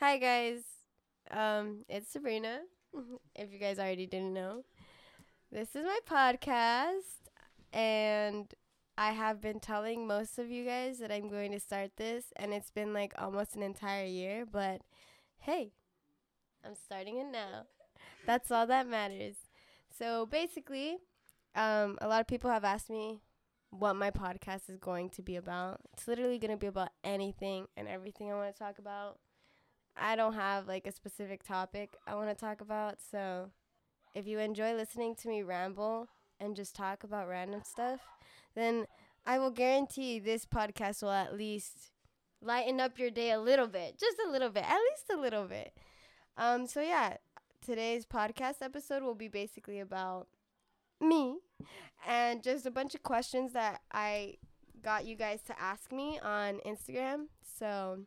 Hi guys. Um, it's Sabrina. if you guys already didn't know. This is my podcast and I have been telling most of you guys that I'm going to start this and it's been like almost an entire year, but hey, I'm starting it now. That's all that matters. So basically, um, a lot of people have asked me what my podcast is going to be about. It's literally going to be about anything and everything I want to talk about. I don't have like a specific topic I want to talk about. So if you enjoy listening to me ramble and just talk about random stuff, then I will guarantee this podcast will at least lighten up your day a little bit, just a little bit, at least a little bit. Um, so yeah, today's podcast episode will be basically about me and just a bunch of questions that I got you guys to ask me on Instagram. So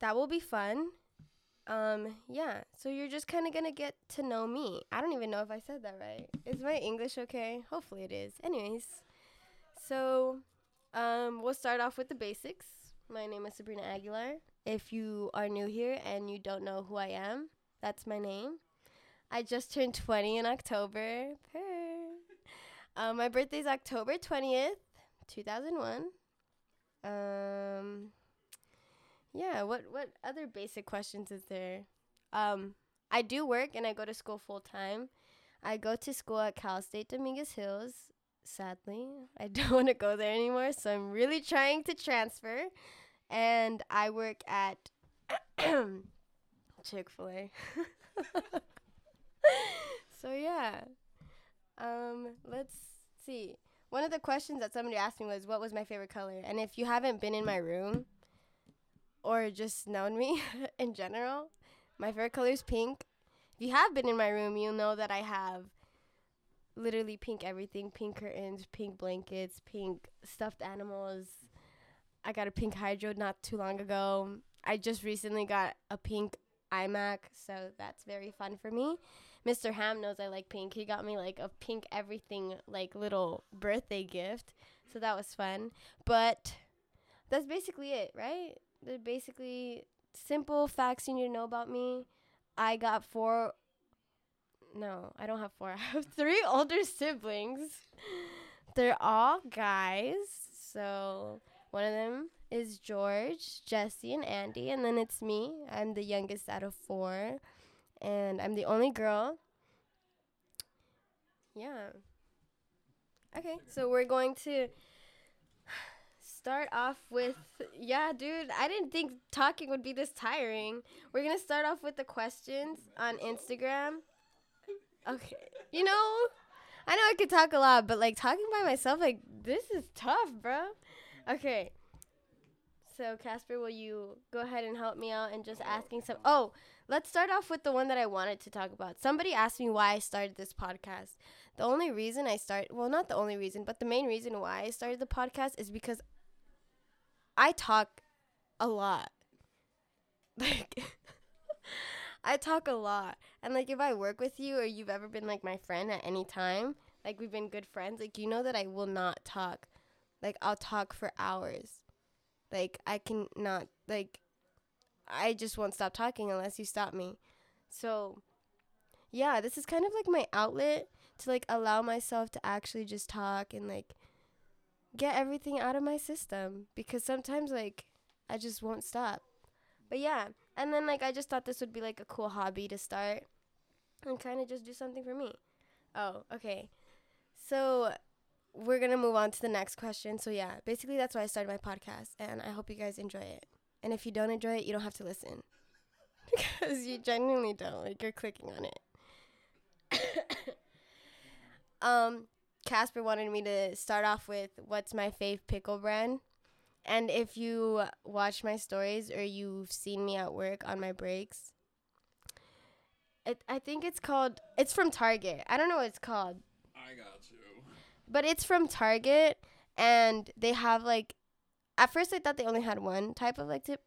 that will be fun. Um, yeah. So you're just kind of going to get to know me. I don't even know if I said that right. Is my English okay? Hopefully it is. Anyways, so um, we'll start off with the basics. My name is Sabrina Aguilar. If you are new here and you don't know who I am, that's my name. I just turned 20 in October. Um, my birthday is October 20th, 2001. Um, yeah, what, what other basic questions is there? Um, I do work and I go to school full time. I go to school at Cal State Dominguez Hills. Sadly, I don't want to go there anymore, so I'm really trying to transfer. And I work at Chick fil A. so yeah. Um, let's see. One of the questions that somebody asked me was what was my favorite color? And if you haven't been in my room or just known me in general, my favorite color is pink. If you have been in my room, you'll know that I have literally pink everything, pink curtains, pink blankets, pink stuffed animals. I got a pink hydro not too long ago. I just recently got a pink iMac, so that's very fun for me. Mr. Ham knows I like pink. He got me like a pink everything like little birthday gift. So that was fun. But that's basically it, right? They're basically simple facts you need to know about me. I got four no, I don't have four. I have three older siblings. They're all guys. So one of them is George, Jesse, and Andy, and then it's me. I'm the youngest out of four and I'm the only girl. Yeah. Okay, so we're going to start off with yeah, dude, I didn't think talking would be this tiring. We're to start off with the questions on Instagram. Okay. You know, I know I could talk a lot, but like talking by myself like this is tough, bro. Okay. So, Casper, will you go ahead and help me out and just asking some Oh, Let's start off with the one that I wanted to talk about. Somebody asked me why I started this podcast. The only reason I start well, not the only reason, but the main reason why I started the podcast is because I talk a lot. Like I talk a lot. And like if I work with you or you've ever been like my friend at any time, like we've been good friends, like you know that I will not talk. Like I'll talk for hours. Like I can not like I just won't stop talking unless you stop me. So, yeah, this is kind of like my outlet to like allow myself to actually just talk and like get everything out of my system because sometimes like I just won't stop. But yeah, and then like I just thought this would be like a cool hobby to start and kind of just do something for me. Oh, okay. So we're going to move on to the next question. So yeah, basically that's why I started my podcast and I hope you guys enjoy it. And if you don't enjoy it, you don't have to listen. because you genuinely don't. Like you're clicking on it. um, Casper wanted me to start off with what's my fave pickle brand. And if you watch my stories or you've seen me at work on my breaks, it, I think it's called, it's from Target. I don't know what it's called. I got you. But it's from Target and they have like at first I thought they only had one type of like tip.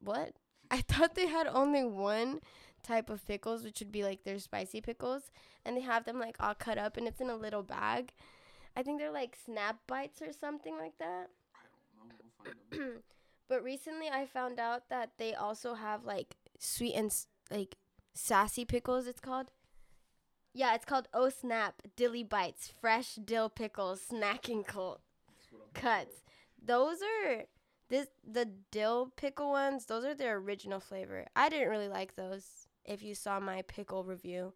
What? I thought they had only one type of pickles, which would be like their spicy pickles, and they have them like all cut up and it's in a little bag. I think they're like snap bites or something like that. I don't know. We'll. But recently I found out that they also have like sweet and like sassy pickles it's called. Yeah, it's called Oh Snap Dilly Bites Fresh Dill Pickles Snacking Col- Cuts. Those are this the dill pickle ones, those are their original flavor. I didn't really like those if you saw my pickle review.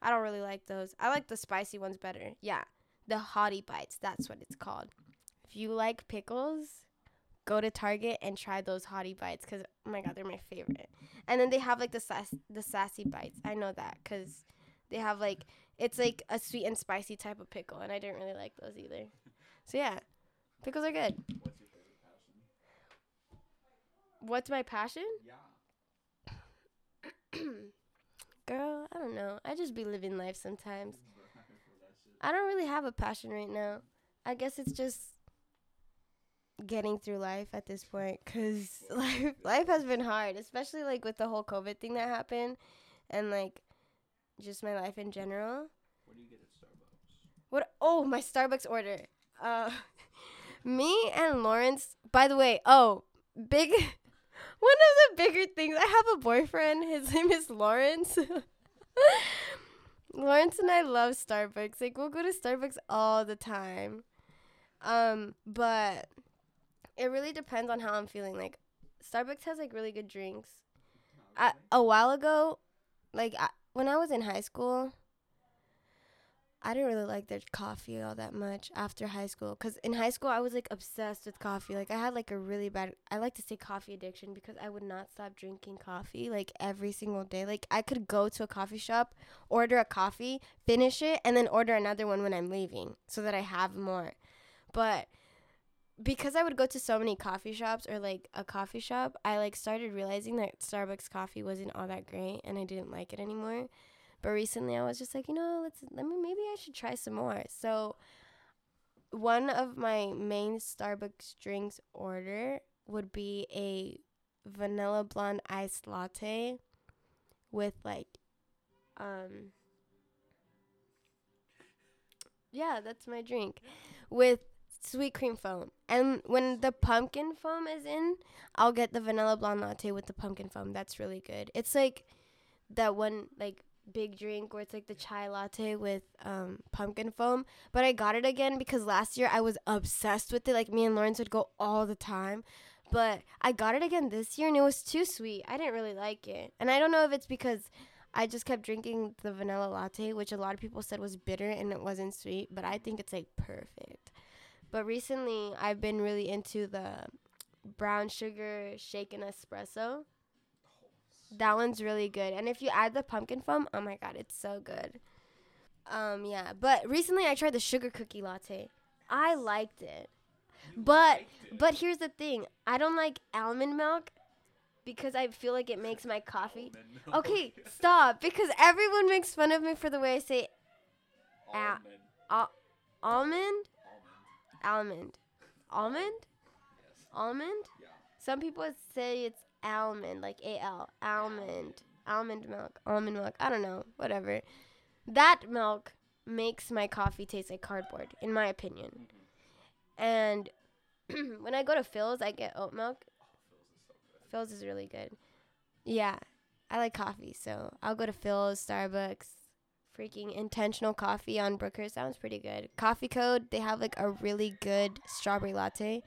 I don't really like those. I like the spicy ones better. Yeah. The hottie bites, that's what it's called. If you like pickles, go to Target and try those hottie bites cuz oh my god, they're my favorite. And then they have like the sass- the sassy bites. I know that cuz they have like it's like a sweet and spicy type of pickle and I didn't really like those either. So yeah. Pickles are good. What's your favorite passion? What's my passion? Yeah. Girl, I don't know. I just be living life sometimes. I don't really have a passion right now. I guess it's just getting through life at this point cuz life life has been hard, especially like with the whole COVID thing that happened and like just my life in general. What do you get at Starbucks? What oh, my Starbucks order. Uh me and Lawrence, by the way, oh, big of the bigger things. I have a boyfriend. His name is Lawrence. Lawrence and I love Starbucks. Like we'll go to Starbucks all the time. Um, but it really depends on how I'm feeling. Like Starbucks has like really good drinks. I, a while ago, like I, when I was in high school, I didn't really like their coffee all that much after high school. Cause in high school I was like obsessed with coffee. Like I had like a really bad, I like to say coffee addiction because I would not stop drinking coffee like every single day. Like I could go to a coffee shop, order a coffee, finish it, and then order another one when I'm leaving so that I have more. But because I would go to so many coffee shops or like a coffee shop, I like started realizing that Starbucks coffee wasn't all that great and I didn't like it anymore. But recently I was just like, you know, let's let me maybe I should try some more. So one of my main Starbucks drinks order would be a vanilla blonde iced latte with like um yeah, that's my drink with sweet cream foam. And when the pumpkin foam is in, I'll get the vanilla blonde latte with the pumpkin foam. That's really good. It's like that one like big drink where it's like the chai latte with um pumpkin foam. But I got it again because last year I was obsessed with it. Like me and Lawrence would go all the time. But I got it again this year and it was too sweet. I didn't really like it. And I don't know if it's because I just kept drinking the vanilla latte, which a lot of people said was bitter and it wasn't sweet, but I think it's like perfect. But recently I've been really into the brown sugar shaken espresso. That one's really good. And if you add the pumpkin foam, oh my god, it's so good. Um yeah, but recently I tried the sugar cookie latte. I liked it. But but here's the thing. I don't like almond milk because I feel like it makes my coffee. Okay, stop because everyone makes fun of me for the way I say. Almond. almond, Almond. almond. Almond? Yes. Almond? Yeah. Some people say it's almond, like A L, almond, almond milk, almond milk. I don't know, whatever. That milk makes my coffee taste like cardboard, in my opinion. And when I go to Philz, I get oat milk. Philz is really good. Yeah, I like coffee, so I'll go to Philz, Starbucks. Freaking intentional coffee on Brooker sounds pretty good. Coffee Code, they have like a really good strawberry latte.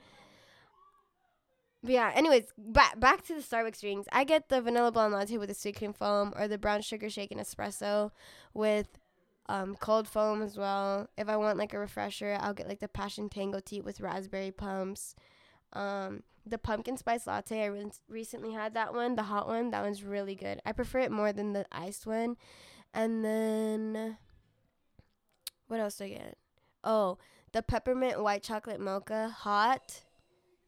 But yeah, anyways, back back to the Starbucks drinks. I get the vanilla blonde latte with the sweet cream foam or the brown sugar shaken espresso with um, cold foam as well. If I want like a refresher, I'll get like the passion tango tea with raspberry pumps. Um, the pumpkin spice latte, I re- recently had that one, the hot one. That one's really good. I prefer it more than the iced one. And then, what else do I get? Oh, the peppermint white chocolate mocha hot.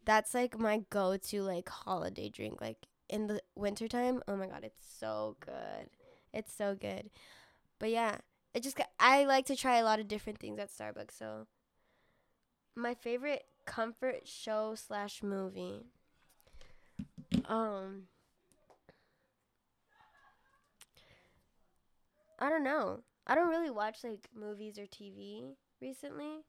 That's like my go to like holiday drink. Like in the wintertime. Oh my god, it's so good. It's so good. But yeah, it just I like to try a lot of different things at Starbucks. So my favorite comfort show slash movie. Um, I don't know. I don't really watch like movies or TV recently,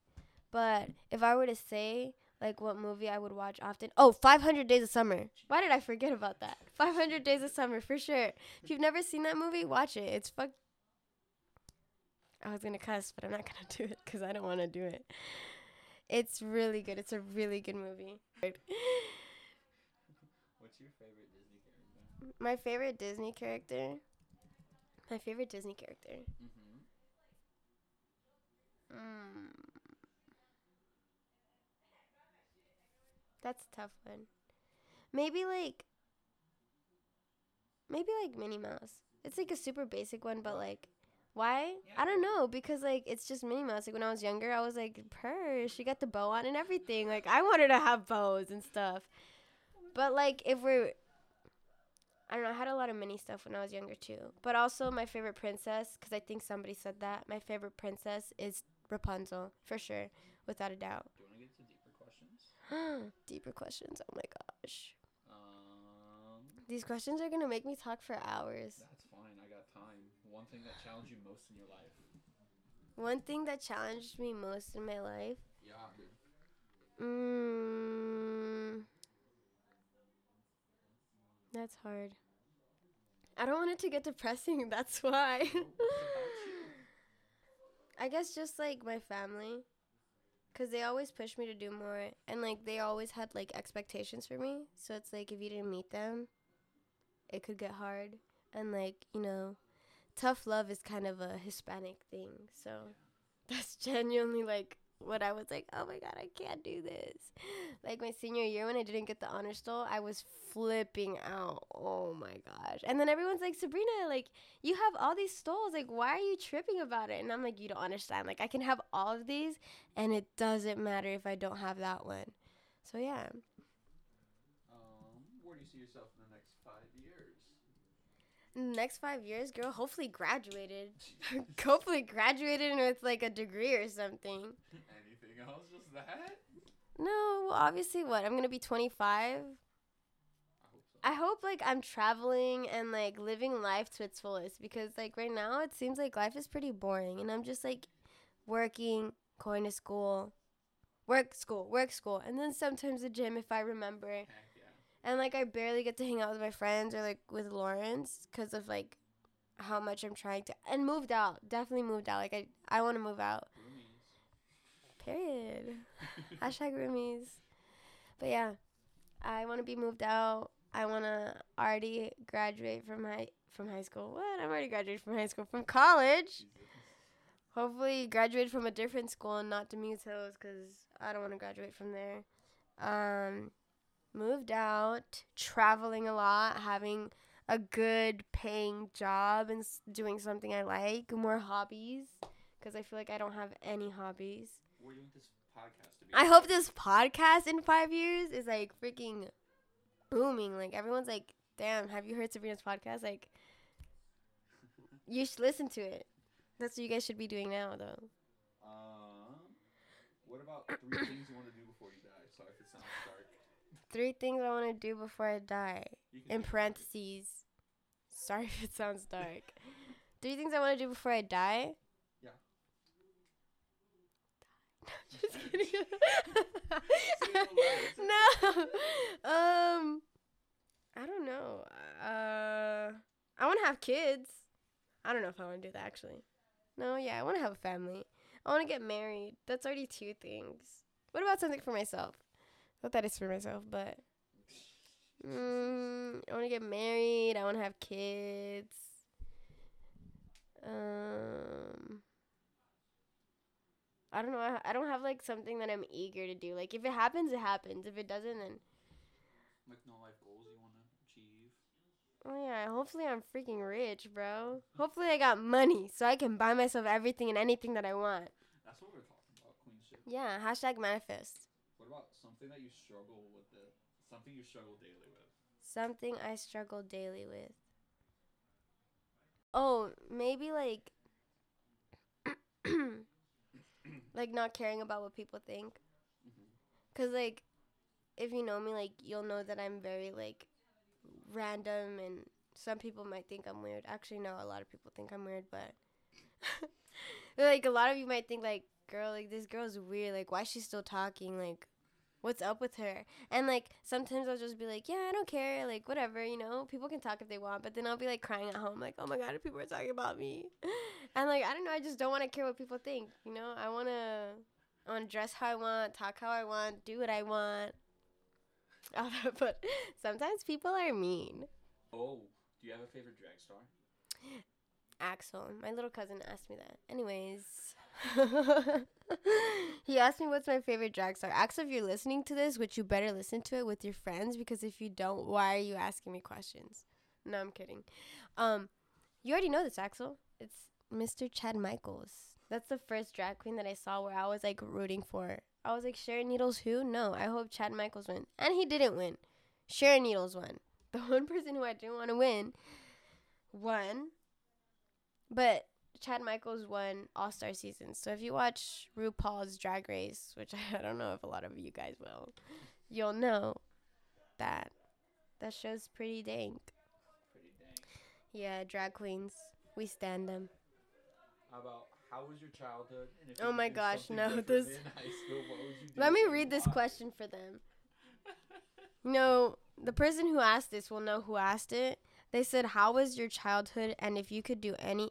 but if I were to say like what movie I would watch often. Oh, 500 Days of Summer. Why did I forget about that? 500 Days of Summer for sure. If you've never seen that movie, watch it. It's fuck. I was gonna cuss, but I'm not gonna do it because I don't want to do it. It's really good. It's a really good movie. What's your favorite Disney character? My favorite Disney character. My favorite Disney character. Mm-hmm. Mm. That's a tough one. Maybe like maybe like Minnie Mouse. It's like a super basic one, but like why? I don't know because like it's just Minnie Mouse. Like when I was younger, I was like, "Purr, she got the bow on and everything." Like I wanted to have bows and stuff. But like if we're I don't know, I had a lot of Minnie stuff when I was younger too. But also my favorite princess cuz I think somebody said that. My favorite princess is Rapunzel, for sure, without a doubt. Do you want to get to deeper questions? Deeper questions. Oh my gosh. Um, These questions are going to make me talk for hours. that's fine. I got time. One thing that challenged you most in your life? One thing that challenged me most in my life. Yeah, dude. Mm, that's hard. I don't want it to get depressing. That's why. It's about you. I guess just like my family. Cause they always push me to do more, and like they always had like expectations for me. So it's like if you didn't meet them, it could get hard. And like you know, tough love is kind of a Hispanic thing. So that's genuinely like what I was like. Oh my god, I can't do this. Like my senior year when I didn't get the honor stole, I was flipping out. Oh my gosh! And then everyone's like, Sabrina, like you have all these stoles. Like why are you tripping about it? And I'm like, you don't understand. Like I can have all of these, and it doesn't matter if I don't have that one. So yeah. Um, where do you see yourself in the next five years? In the next five years, girl, hopefully graduated. hopefully graduated with like a degree or something. Anything else? Just that? No, well, obviously, what? I'm gonna be 25. I hope so. I hope like I'm traveling and like living life to its fullest because like right now it seems like life is pretty boring and I'm just like working, going to school, work, school, work, school, and then sometimes the gym if I remember. And like I barely get to hang out with my friends or like with Lawrence because of like how much I'm trying to and moved out. Definitely moved out. Like I I want to move out. Roomies. Period. Hashtag roomies. But yeah, I want to be moved out. I want to already graduate from high from high school. What? I'm already graduated from high school. From college. Hopefully, graduate from a different school and not Hills because I don't want to graduate from there. Um, moved out, traveling a lot, having a good paying job and doing something I like, more hobbies because I feel like I don't have any hobbies. Where do you want this podcast to be? I hope this podcast in five years is like freaking booming. Like everyone's like, "Damn, have you heard Sabrina's podcast?" Like, you should listen to it. That's what you guys should be doing now, though. Um, what about three things you want to do before you die? Sorry if it sounds. Three things I want to do before I die. In parentheses. Sorry if it sounds dark. Three things I want to do before I die. Yeah. Just kidding. Say it out loud. no. Um, I don't know. Uh, I want to have kids. I don't know if I want to do that actually. No, yeah, I want to have a family. I want to get married. That's already two things. What about something for myself? Not that it's for myself, but mm, I want to get married. I want to have kids. Um, I don't know. I, I don't have like something that I'm eager to do. Like if it happens, it happens. If it doesn't, then Like no life goals you want to achieve. oh yeah. Hopefully I'm freaking rich, bro. Hopefully I got money so I can buy myself everything and anything that I want. That's what we're talking about, queenship. Yeah. Hashtag manifest. What about something that you struggle with? The something you struggle daily with. Something I struggle daily with. Oh, maybe like like not caring about what people think. Mm-hmm. Cause like, if you know me, like you'll know that I'm very like random, and some people might think I'm weird. Actually, no, a lot of people think I'm weird, but like a lot of you might think like, girl, like this girl's weird. Like, why is she still talking? Like, what's up with her. And like sometimes I'll just be like, yeah, I don't care, like whatever, you know. People can talk if they want, but then I'll be like crying at home, like, oh my god, people are talking about me, and like I don't know, I just don't want to care what people think, you know. I wanna, I wanna dress how I want, talk how I want, do what I want. All that, but sometimes people are mean. Oh, do you have a favorite drag star? Axel, my little cousin asked me that. Anyways, he asked me what's my favorite drag star. Axel, if you're listening to this, which you better listen to it with your friends because if you don't, why are you asking me questions? No, I'm kidding. Um, you already know this, Axel. It's Mr. Chad Michaels. That's the first drag queen that I saw where I was like rooting for. I was like, Sharon Needles, who? No, I hope Chad Michaels win. And he didn't win. Sharon Needles won. The one person who I didn't want to win won. But Chad Michaels won All Star season. So if you watch RuPaul's Drag Race, which I don't know if a lot of you guys will, you'll know that that show's pretty dank. Pretty dang. Yeah, drag queens, we stand them. How about how was your childhood? And if Oh you my gosh, no, this- school, what would you do Let me read this question for them. No, the person who asked this will know who asked it. They said, "How was your childhood?" And if you could do any,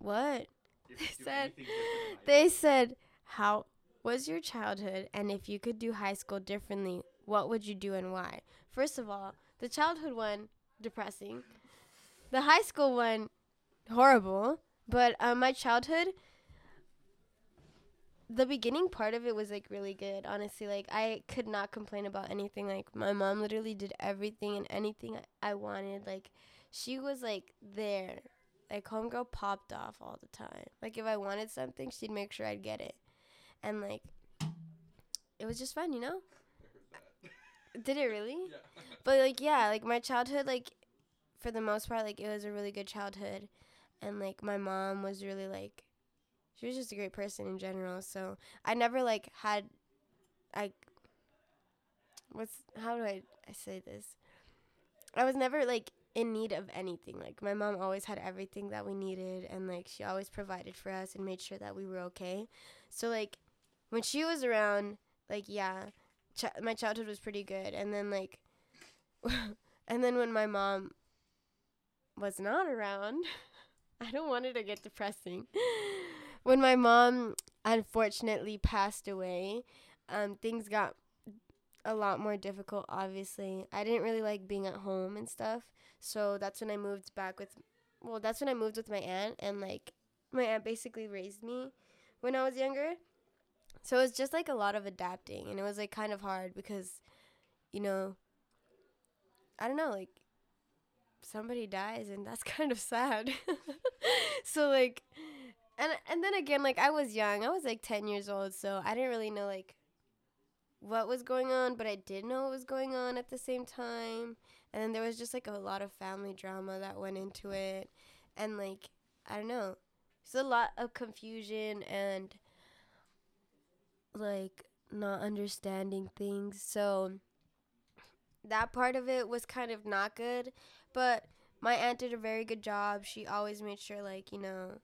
what? They said- anything different in high They said, "How was your childhood?" And if you could do high school differently, what would you do and why? First of all, the childhood one, depressing. The high school one, horrible. But um, my childhood, the beginning part of it was like really good. Honestly, like I could not complain about anything. Like my mom literally did everything and anything I- I wanted. Like she was like there. Like homegirl popped off all the time. Like if I wanted something, she'd make sure I'd get it. And like it was just fun, you know? I heard that. Did it really? yeah. But like yeah, like my childhood like for the most part like it was a really good childhood and like my mom was really like she was just a great person in general. So I never like had I what's how do I I say this? I was never like in need of anything. Like my mom always had everything that we needed and like she always provided for us and made sure that we were okay. So like when she was around, like yeah, ch- my childhood was pretty good and then like and then when my mom was not around, I don't want it to get depressing. when my mom unfortunately passed away, um, things got a lot more difficult. Obviously, I didn't really like being at home and stuff, so that's when I moved back with. Well, that's when I moved with my aunt, and like my aunt basically raised me when I was younger. So it was just like a lot of adapting, and it was like kind of hard because, you know, I don't know, like somebody dies and that's kind of sad. so like and and then again like I was young. I was like 10 years old, so I didn't really know like what was going on, but I did know what was going on at the same time. And then there was just like a lot of family drama that went into it and like I don't know. it's a lot of confusion and like not understanding things. So that part of it was kind of not good, but my aunt did a very good job. She always made sure like, you know,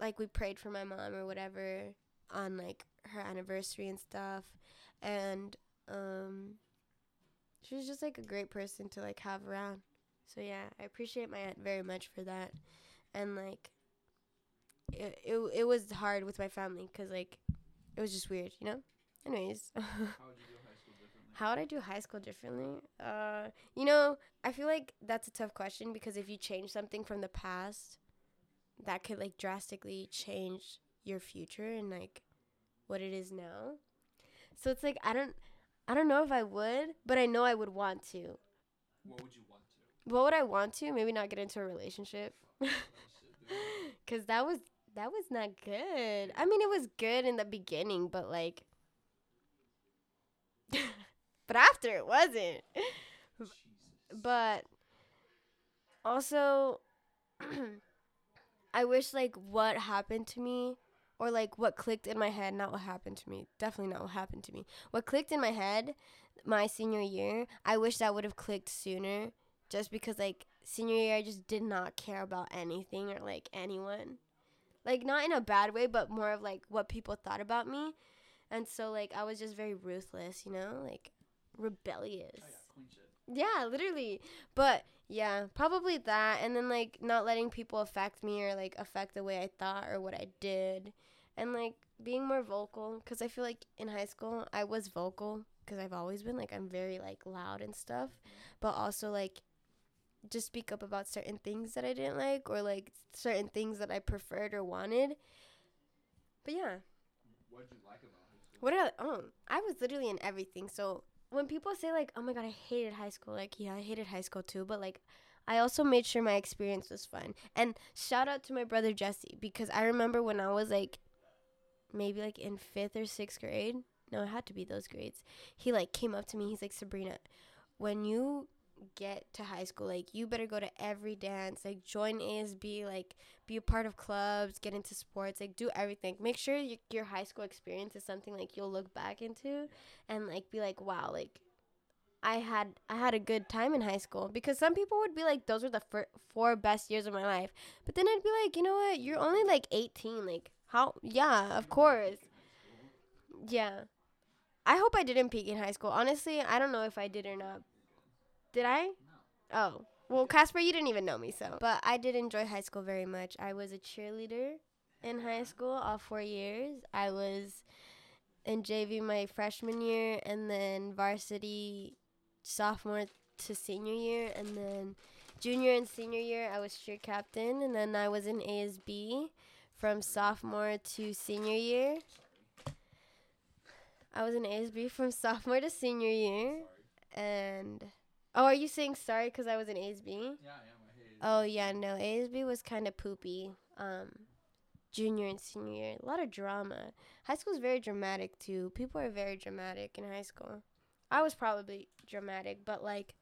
like we prayed for my mom or whatever on like her anniversary and stuff. And um she was just like a great person to like have around. So yeah, I appreciate my aunt very much for that. And like it it, it was hard with my family cuz like it was just weird, you know? Anyways, How would you do high school differently? how would I do high school differently? Uh, you know, I feel like that's a tough question because if you change something from the past, that could like drastically change your future and like what it is now. So it's like I don't I don't know if I would, but I know I would want to. What would you want to? What would I want to? Maybe not get into a relationship. Cuz that was that was not good. I mean, it was good in the beginning, but like but after it wasn't. Jesus. but also I wish like what happened to me or like what clicked in my head, not what happened to me. Definitely not what happened to me. What clicked in my head my senior year, I wish that would have clicked sooner just because like senior year I just did not care about anything or like anyone. Like not in a bad way, but more of like what people thought about me. and so like I was just very ruthless, you know, like rebellious. Oh yeah, queen shit. Yeah, literally. But yeah, probably that and then like not letting people affect me or like affect the way I thought or what I did and like being more vocal cuz I feel like in high school I was vocal cuz I've always been like I'm very like loud and stuff, but also like just speak up about certain things that I didn't like or like certain things that I preferred or wanted. But yeah, What did you like about high school? what did I oh, I was literally in everything. So when people say like, "Oh my god, I hated high school." Like, yeah, I hated high school too, but like I also made sure my experience was fun. And shout out to my brother Jesse because I remember when I was like maybe like in 5th or 6th grade. No, it had to be those grades. He like came up to me. He's like, "Sabrina, when you get to high school, like you better go to every dance, like join ASB, like be a part of clubs, get into sports, like do everything. Make sure y- your high school experience is something like you'll look back into and like be like, wow, like I had I had a good time in high school because some people would be like those were the fir- four best years of my life. But then I'd be like, you know what? You're only like 18, like how yeah, of course. Yeah. I hope I didn't peak in high school. Honestly, I don't know if I did or not. Did I? Oh. Well, Casper, you didn't even know me, so. But I did enjoy high school very much. I was a cheerleader in high school all four years. I was in JV my freshman year, and then varsity sophomore to senior year, and then junior and senior year I was cheer captain, and then I was in ASB from sophomore to senior year. I was in ASB from sophomore to senior year, and oh, are you saying sorry because I was in ASB? Yeah, I am. I. Oh yeah, no, ASB was kind of poopy. Um, junior and senior year, a lot of drama. High school is very dramatic too. People are very dramatic in high school. I was probably dramatic, but like,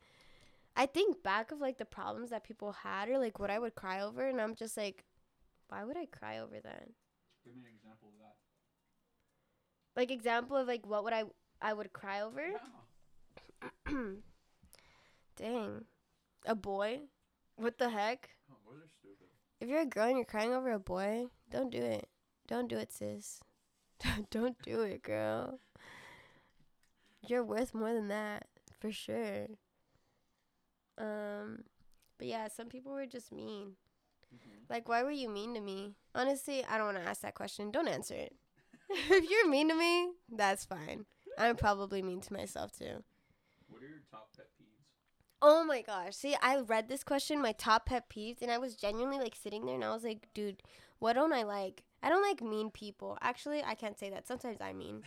I think back of like the problems that people had or like what I would cry over, and I'm just like, why would I cry over that? Give me an example of that. Like example of like what would I I would cry over? Yeah. Dang, a boy. What the heck? Oh, boys are stupid. If you're a girl and you're crying over a boy, don't do it. Don't do it, sis. don't do it, girl. You're worth more than that, for sure. Um, but yeah, some people were just mean. Mhm. Like, why were you mean to me? Honestly, I don't want to ask that question. Don't answer it. if you're mean to me, that's fine. I'm probably mean to myself too. What are your top pet peeves? Oh my gosh. See, I read this question, my top pet peeves, and I was genuinely like sitting there and I was like, dude, what don't I like? I don't like mean people. Actually, I can't say that. Sometimes I'm mean.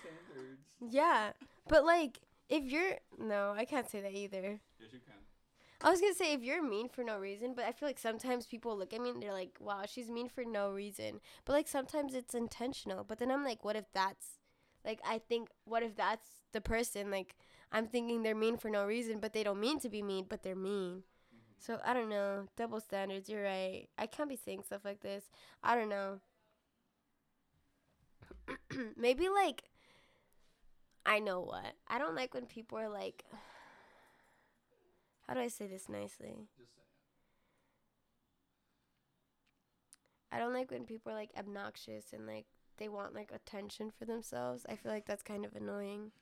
Standards. Yeah. But like, if you're. No, I can't say that either. Yes, you can. I was gonna say if you're mean for no reason, but I feel like sometimes people look at me and they're like, wow, she's mean for no reason. But like sometimes it's intentional. But then I'm like, what if that's. Like, I think, what if that's the person? Like, I'm thinking they're mean for no reason, but they don't mean to be mean, but they're mean. Mm-hmm. So I don't know. Double standards. You're right. I can't be saying stuff like this. I don't know. Maybe like I know what. I don't like when people are like How do I say this nicely? Just say it. I don't like when people are like obnoxious and like they want like attention for themselves. I feel like that's kind of annoying.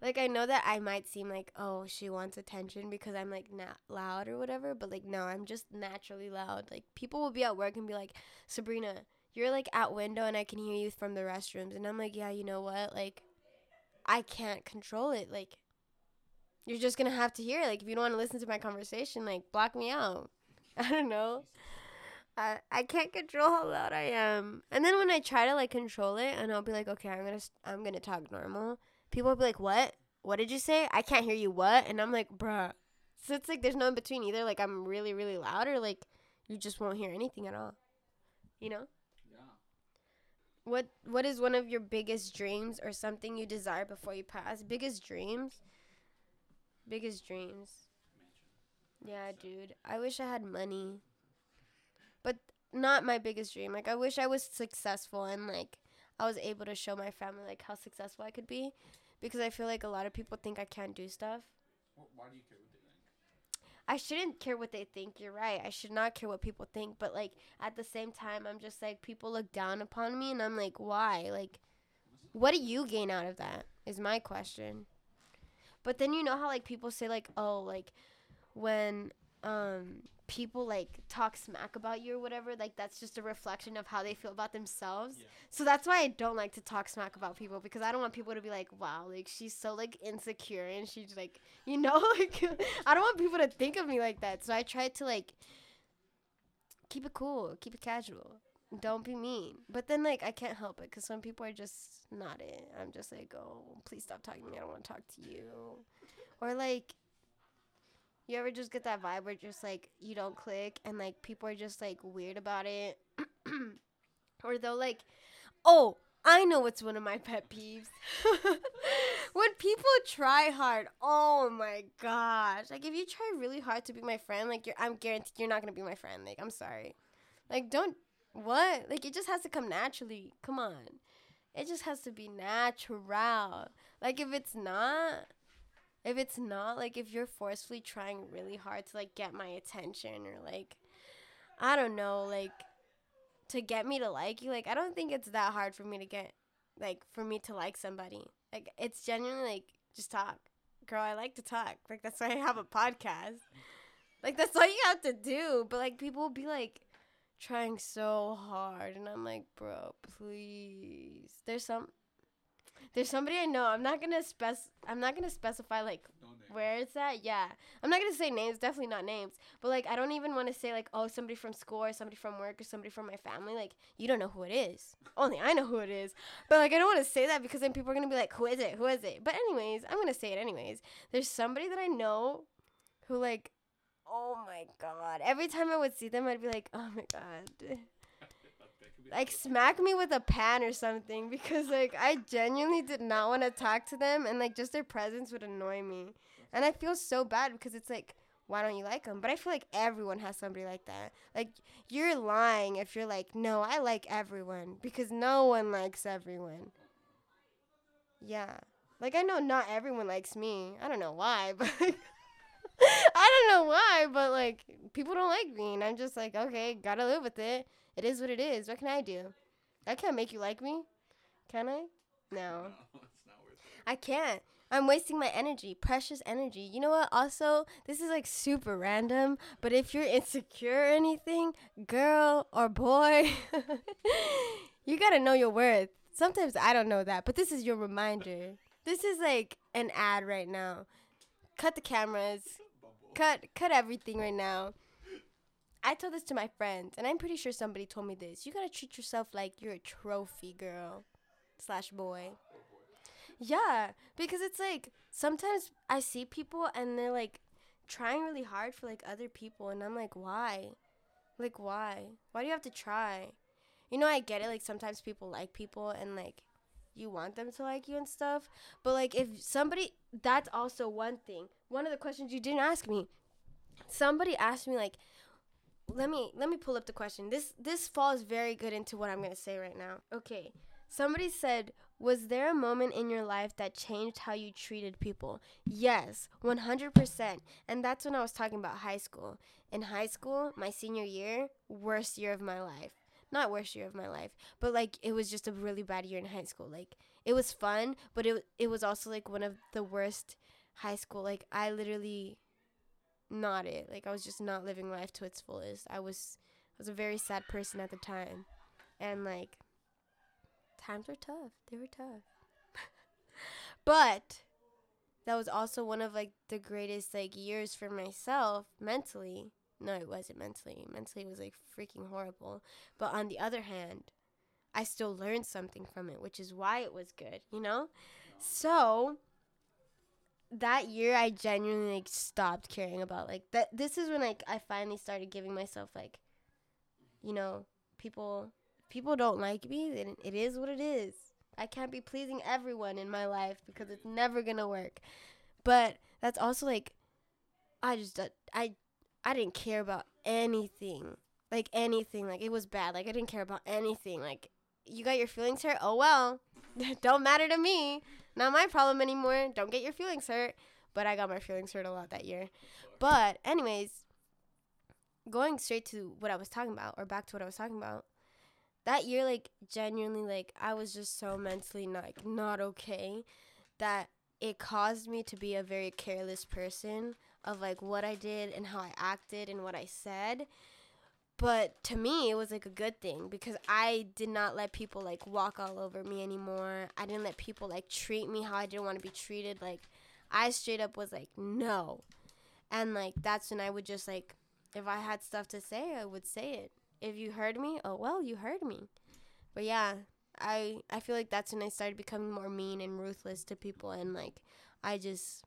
Like I know that I might seem like, "Oh, she wants attention because I'm like not loud or whatever," but like no, I'm just naturally loud. Like people will be at work and be like, "Sabrina, you're like out window and I can hear you from the restrooms." And I'm like, "Yeah, you know what? Like I can't control it. Like you're just to have to hear it. Like if you don't want to listen to my conversation, like block me out." I don't know. I I can't control how loud I am. And then when I try to like control it, and I'll be like, okay, I'm gonna I'm gonna talk normal. People will be like, what? What did you say? I can't hear you. What? And I'm like, bruh. So it's like there's no in between either. Like I'm really really loud, or like you just won't hear anything at all. You know? Yeah. What What is one of your biggest dreams or something you desire before you pass? Biggest dreams. Biggest dreams. Yeah, dude. I wish I had money. But not my biggest dream. Like I wish I was successful and like I was able to show my family like how successful I could be because I feel like a lot of people think I can't do stuff. Wh- why do you care what they think? I shouldn't care what they think. You're right. I should not care what people think. But like at the same time, I'm just like people look down upon me, and I'm like, why? Like, what do you gain out of that? Is my question. But then you know how like people say like, oh, like when um people like talk smack about you or whatever, like that's just a reflection of how they feel about themselves. Yeah. So that's why I don't like to talk smack about people because I don't want people to be like, wow, like she's so like insecure and she's like, you know, like I don't want people to think of me like that. So I try to like keep it cool, keep it casual. Don't be mean. But then like I can't help it cuz some people are just not it. I'm just like, "Oh, please stop talking to me. I don't want to talk to you." Or like you ever just get that vibe where just like you don't click and like people are just like weird about it? or they'll like, oh, I know what's one of my pet peeves. when people try hard, oh my gosh. Like if you try really hard to be my friend, like you're I'm guaranteed you're not gonna be my friend. Like I'm sorry. Like don't what? Like it just has to come naturally. Come on. It just has to be natural. Like if it's not if it's not like if you're forcefully trying really hard to like get my attention or like I don't know, like to get me to like you, like I don't think it's that hard for me to get like for me to like somebody. Like it's genuinely like just talk. Girl, I like to talk. Like that's why I have a podcast. Like that's all you have to do. But like people will be like trying so hard and I'm like, bro, please. There's some there's somebody I know. I'm not gonna spec I'm not gonna specify like where it's at. Yeah. I'm not gonna say names, definitely not names. But like I don't even wanna say like, oh somebody from school or somebody from work or somebody from my family. Like you don't know who it is. Only I know who it is. But like I don't wanna say that because then people are gonna be like, Who is it? Who is it? But anyways, I'm gonna say it anyways. There's somebody that I know who like oh my god. Every time I would see them I'd be like, Oh my god That could be like smack me with a pan or something because like I genuinely did not want to talk to them and like just their presence would annoy me. And I feel so bad because it's like why don't you like them? But I feel like everyone has somebody like that. Like you're lying if you're like no, I like everyone because no one likes everyone. Yeah. Like I know not everyone likes me. I don't know why, but I don't know why, but like people don't like me and I'm just like, okay, got to live with it. It is what it is. What can I do? I can't make you like me. Can I? No. No, it's not worth it. I can't. I'm wasting my energy, precious energy. You know what? Also, this is like super random, but if you're insecure or anything, girl or boy, you gotta know your worth. Sometimes I don't know that, but this is your reminder. This is like an ad right now. Cut the cameras. Cut cut everything right now. I told this to my friends, and I'm pretty sure somebody told me this. You gotta treat yourself like you're a trophy girl slash boy. Yeah, because it's like sometimes I see people and they're like trying really hard for like other people, and I'm like, why? Like, why? Why do you have to try? You know, I get it. Like, sometimes people like people and like you want them to like you and stuff. But like, if somebody, that's also one thing. One of the questions you didn't ask me. Somebody asked me like, let me let me pull up the question. This this falls very good into what I'm gonna say right now. Okay. Somebody said, Was there a moment in your life that changed how you treated people? Yes, 100%. And that's when I was talking about high school. In high school, my senior year, worst year of my life. Not worst year of my life, but like it was just a really bad year in high school. Like it was fun, but it it was also like one of the worst high school. Like I literally not it. Like I was just not living life to its fullest. I was I was a very sad person at the time. And like times were tough. They were tough. but that was also one of like the greatest like years for myself mentally. No, it wasn't mentally. Mentally it was like freaking horrible. But on the other hand, I still learned something from it, which is why it was good, you know? So that year I genuinely like stopped caring about like that this is when like I finally started giving myself like you know, people people don't like me, then it is what it is. I can't be pleasing everyone in my life because it's never going to work. But that's also like I just I I didn't care about anything. Like anything. Like it was bad. Like I didn't care about anything. Like you got your feelings hurt? Oh well. don't matter to me. Not my problem anymore. Don't get your feelings hurt. but I got my feelings hurt a lot that year. But anyways, going straight to what I was talking about, or back to what I was talking about, that year, like genuinely, like I was just so mentally like, not okay that it caused me to be a very careless person of like what I did and how I acted and what I said. But to me, it was like a good thing because I did not let people like walk all over me anymore. I didn't let people like treat me how I didn't want to be treated. Like, I straight up was like, no. And like, that's when I would just like, if I had stuff to say, I would say it. If you heard me, oh well, you heard me. But yeah, I I feel like that's when I started becoming more mean and ruthless to people and like I just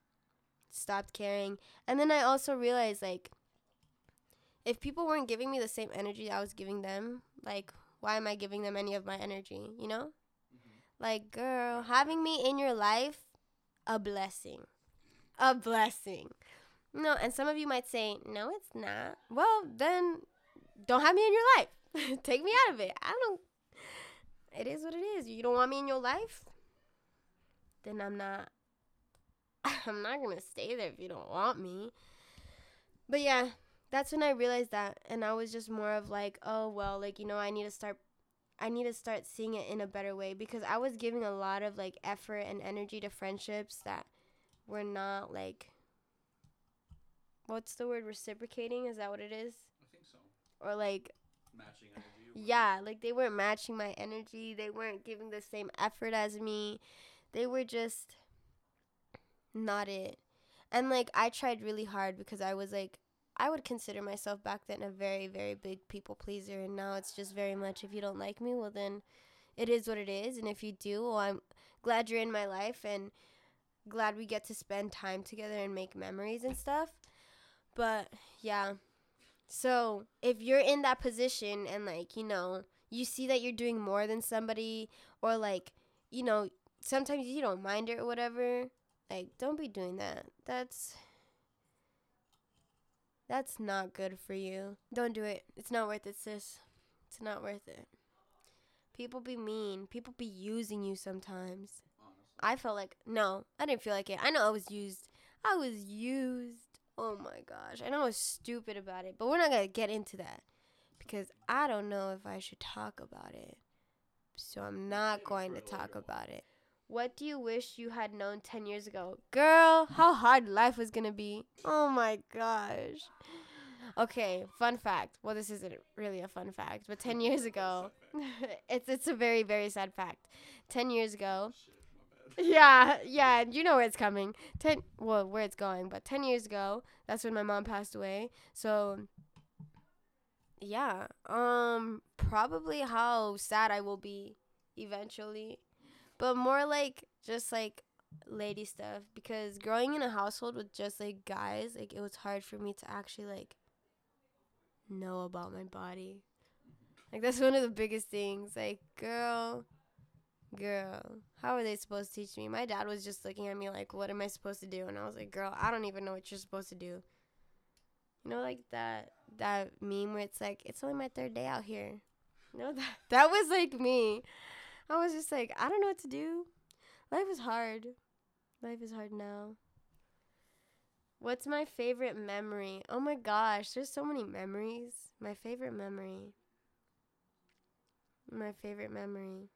stopped caring. And then I also realized like if people weren't giving me the same energy I was giving them, like why am I giving them any of my energy, you know? Mm-hmm. Like, girl, having me in your life a blessing. A blessing. No, and some of you might say, "No, it's not." Well, then don't have me in your life. Take me out of it. I don't it is what it is. You don't want me in your life? Then I'm not I'm not going to stay there if you don't want me. But yeah, that's when I realized that and I was just more of like, oh well, like you know, I need to start I need to start seeing it in a better way because I was giving a lot of like effort and energy to friendships that were not like what's the word reciprocating? Is that what it is? I think so. Or like Matching energy. yeah, like they weren't matching my energy. They weren't giving the same effort as me. They were just not it. And like I tried really hard because I was like I would consider myself back then a very very big people pleaser and now it's just very much if you don't like me, well then it is what it is and if you do, well I'm glad you're in my life and glad we get to spend time together and make memories and stuff. But yeah, so if you're in that position and like, you know, you see that you're doing more than somebody or like, you know, sometimes you don't mind it or whatever, like don't be doing that. That's that's not good for you. Don't do it. It's not worth it, sis. It's not worth it. People be mean. People be using you sometimes. Honestly. I felt like no, I didn't feel like it. I know I was used. I was used. Oh my gosh. I know I was stupid about it, but we're not gonna get into that because I don't know if I should talk about it. So I'm not going to talk about it. What do you wish you had known 10 years ago? Girl, how hard life was gonna be. Oh my gosh. Okay, fun fact. Well, this isn't really a fun fact, but 10 years ago, it's it's a very very sad fact. 10 years ago, Shit, yeah, yeah, you know where it's coming. Ten, well, where it's going, but ten years ago, that's when my mom passed away. So, yeah, um, probably how sad I will be eventually, but more like just like lady stuff because growing in a household with just like guys, like it was hard for me to actually like know about my body. Like that's one of the biggest things. Like, girl, girl, how are they supposed to teach me? My dad was just looking at me like, what am I supposed to do? And I was like, girl, I don't even know what you're supposed to do. You know, like that that meme where it's like, it's only my third day out here. You know that that was like me. I was just like, I don't know what to do. Life is hard. Life is hard now. What's my favorite memory? Oh my gosh, there's so many memories. My favorite memory. My favorite memory.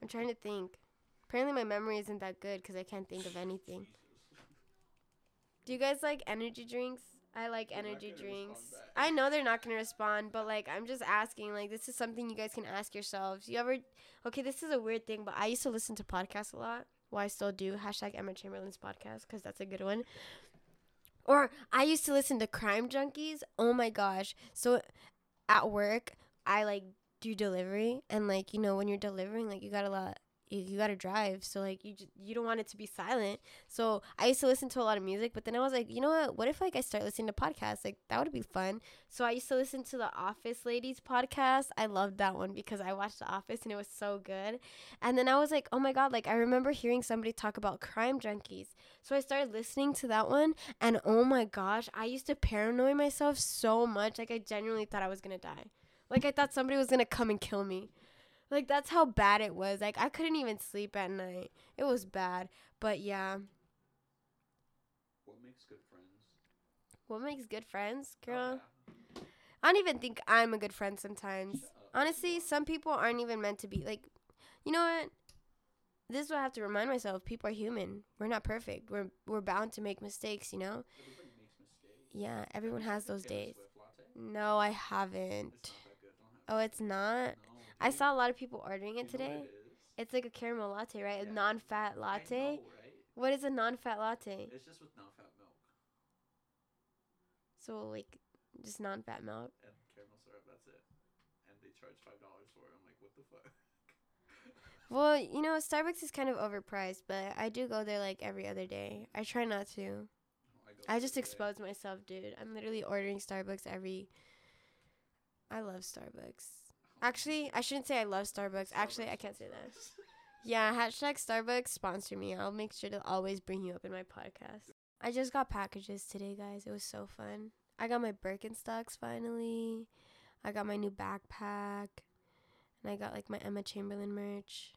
I'm trying to think. Apparently, my memory isn't that good because I can't think of anything. Do you guys like energy drinks? I like They're energy drinks. I know they're not gonna respond, but like I'm just asking. Like this is something you guys can ask yourselves. You ever? Okay, this is a weird thing, but I used to listen to podcasts a lot. Well, I still do. Hashtag Emma Chamberlain's podcast because that's a good one. Or I used to listen to Crime Junkies. Oh my gosh! So at work, I like do delivery, and like you know when you're delivering, like you got a lot. You, you gotta drive, so like you just, you don't want it to be silent. So I used to listen to a lot of music, but then I was like, you know what? What if like I start listening to podcasts? Like that would be fun. So I used to listen to the Office Ladies podcast. I loved that one because I watched The Office and it was so good. And then I was like, oh my god! Like I remember hearing somebody talk about Crime Junkies. So I started listening to that one, and oh my gosh, I used to paranoid myself so much. Like I genuinely thought I was gonna die. Like I thought somebody was gonna come and kill me. Like that's how bad it was. Like I couldn't even sleep at night. It was bad. But yeah. What makes good friends, What makes good friends, oh, girl? yeah. I don't even think I'm a good friend sometimes. Honestly, some people aren't even meant to be like, you know what? This is what I have to remind myself. People are human. We're not perfect. We're we're bound to make mistakes. You know? Everybody makes mistakes. Yeah. Everyone has those days. No, I haven't. It's not that good. Oh, it's not. No. I saw a lot of people ordering it you today. it? It's like a caramel latte, right? A non-fat latte. know, right? What is a non-fat latte? It's just with non-fat milk So like, just non-fat milk. and caramel syrup. That's it. And they charge five dollars for it. I'm like, what the fuck? Well, you know, Starbucks is kind of overpriced, but I do go there like every other day. I try not to. Oh, I, go I just expose myself, dude. I'm literally ordering Starbucks every. I love Starbucks. Actually, I shouldn't say I love Starbucks. Actually, I can't say that. Yeah, hashtag Starbucks sponsor me. I'll make sure to always bring you up in my podcast. I just got packages today, guys. It was so fun. I got my Birkenstocks finally. I got my new backpack. And I got like my Emma Chamberlain merch.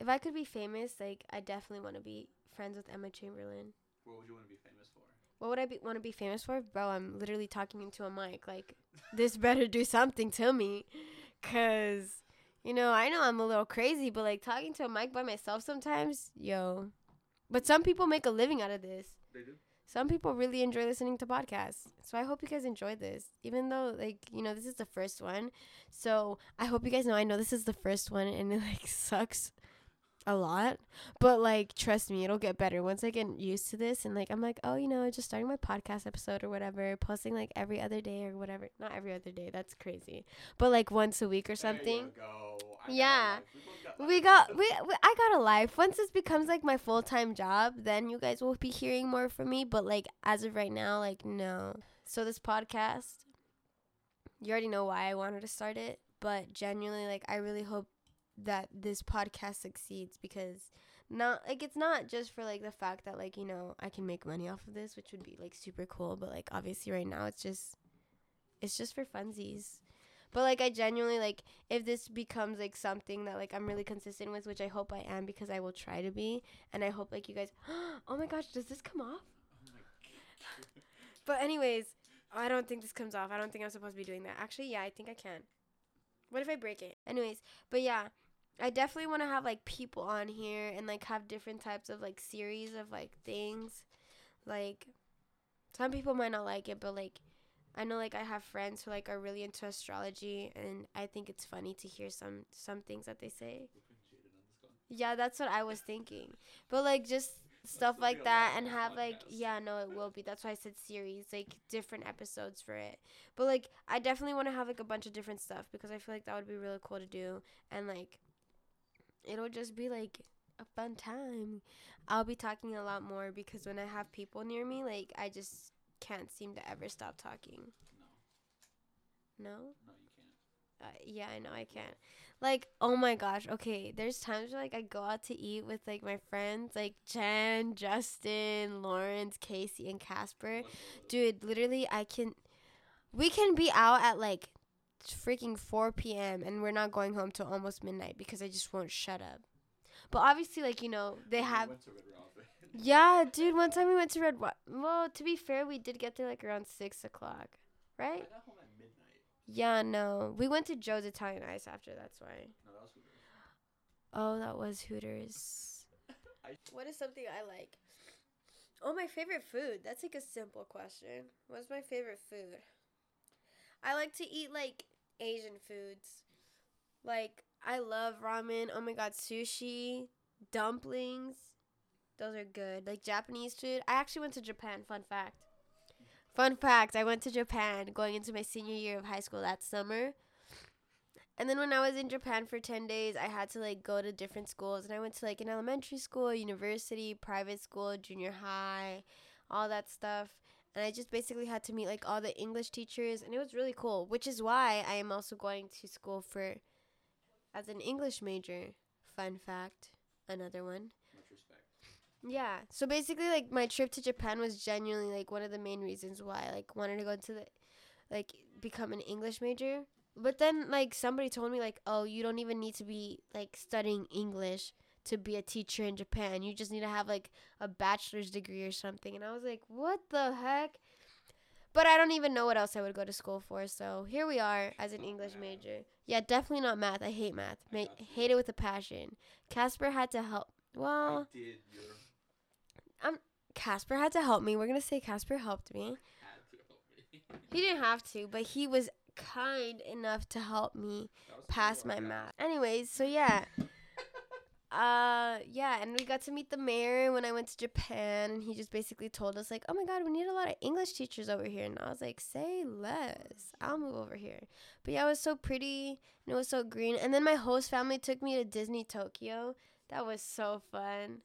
If I could be famous, like I definitely want to be friends with Emma Chamberlain. What would you want to be famous for? What would I be, want to be famous for? Bro, I'm literally talking into a mic. Like, this better do something to me. Because, you know, I know I'm a little crazy, but like talking to a mic by myself sometimes, yo. But some people make a living out of this. They do. Some people really enjoy listening to podcasts. So I hope you guys enjoyed this. Even though, like, you know, this is the first one. So I hope you guys know I know this is the first one and it, like, sucks a lot. But, like, trust me, it'll get better. Once I get used to this and, like, I'm like, oh, you know, just starting my podcast episode or whatever, posting, like, every other day or whatever. Not every other day. That's crazy. But, like, once a week or something. Go. I got a Yeah. We got We got we, we I got a life. Once this becomes like my full time job, then you guys will be hearing more from me. But like as of right now, like no. So this podcast, you already know why I wanted to start it. But genuinely, like I really hope that this podcast succeeds because not like it's not just for like the fact that like you know I can make money off of this, which would be like super cool. But like obviously right now it's just it's just for funsies. But like I genuinely like if this becomes like something that like I'm really consistent with, which I hope I am because I will try to be, and I hope like you guys. oh my gosh, does this come off? But anyways, I don't think this comes off. I don't think I'm supposed to be doing that. Actually, yeah, I think I can. What if I break it? Anyways, but yeah, I definitely want to have like people on here and like have different types of like series of like things. Like some people might not like it, but like I know like I have friends who like are really into astrology and I think it's funny to hear some some things that they say. Yeah, that's what I was thinking. But like just stuff like that and have like podcast. yeah, no, it will be. That's why I said series, like different episodes for it. But like I definitely want to have like a bunch of different stuff because I feel like that would be really cool to do and like it'll just be like a fun time. I'll be talking a lot more because when I have people near me, like I just can't seem to ever stop talking. No, No? no, you can't. Uh, yeah, I know I can't. Like, oh my gosh. Okay, there's times where like I go out to eat with like my friends, like Jen, Justin, Lawrence, Casey, and Casper. Let's go with it. Dude, literally, I can. We can be out at like freaking 4 p.m. and we're not going home till almost midnight because I just won't shut up. But obviously, like you know, they We have. went to Red Robin. Yeah, dude. One time we went to Red. Wa- Well, to be fair, we did get there like around six o'clock, I right? got home at midnight. Yeah, no. We went to Joe's Italian Ice after. That's why. No, that was Oh, that was Hooters. What is something I like? Oh, my favorite food. That's like a simple question. What's my favorite food? I like to eat like Asian foods. Like I love ramen. Oh my god, sushi, dumplings. Those are good. Like Japanese food. I actually went to Japan, fun fact. Fun fact, I went to Japan going into my senior year of high school that summer. And then when I was in Japan for 10 days, I had to like go to different schools and I went to like an elementary school, university, private school, junior high, all that stuff. And I just basically had to meet like all the English teachers and it was really cool, which is why I am also going to school for as an English major. Fun fact, another one. Much respect. Yeah. So basically like my trip to Japan was genuinely like one of the main reasons why I like wanted to go to the like become an English major. But then like somebody told me like, "Oh, you don't even need to be like studying English to be a teacher in Japan. You just need to have like a bachelor's degree or something. And I was like, what the heck? But I don't even know what else I would go to school for. So here we are as an English major. Yeah, definitely not math. I hate math. Ma- hate it with a passion. Casper had to help. Well, did your Casper had to help me. We're gonna say Casper helped me. had to help me. He didn't have to, but he was kind enough to help me pass my math. Anyways, so yeah. Uh yeah, and we got to meet the mayor when I went to Japan and he just basically told us like, "Oh my god, we need a lot of English teachers over here." And I was like, "Say less. I'll move over here." But yeah, it was so pretty and it was so green. And then my host family took me to Disney Tokyo. That was so fun.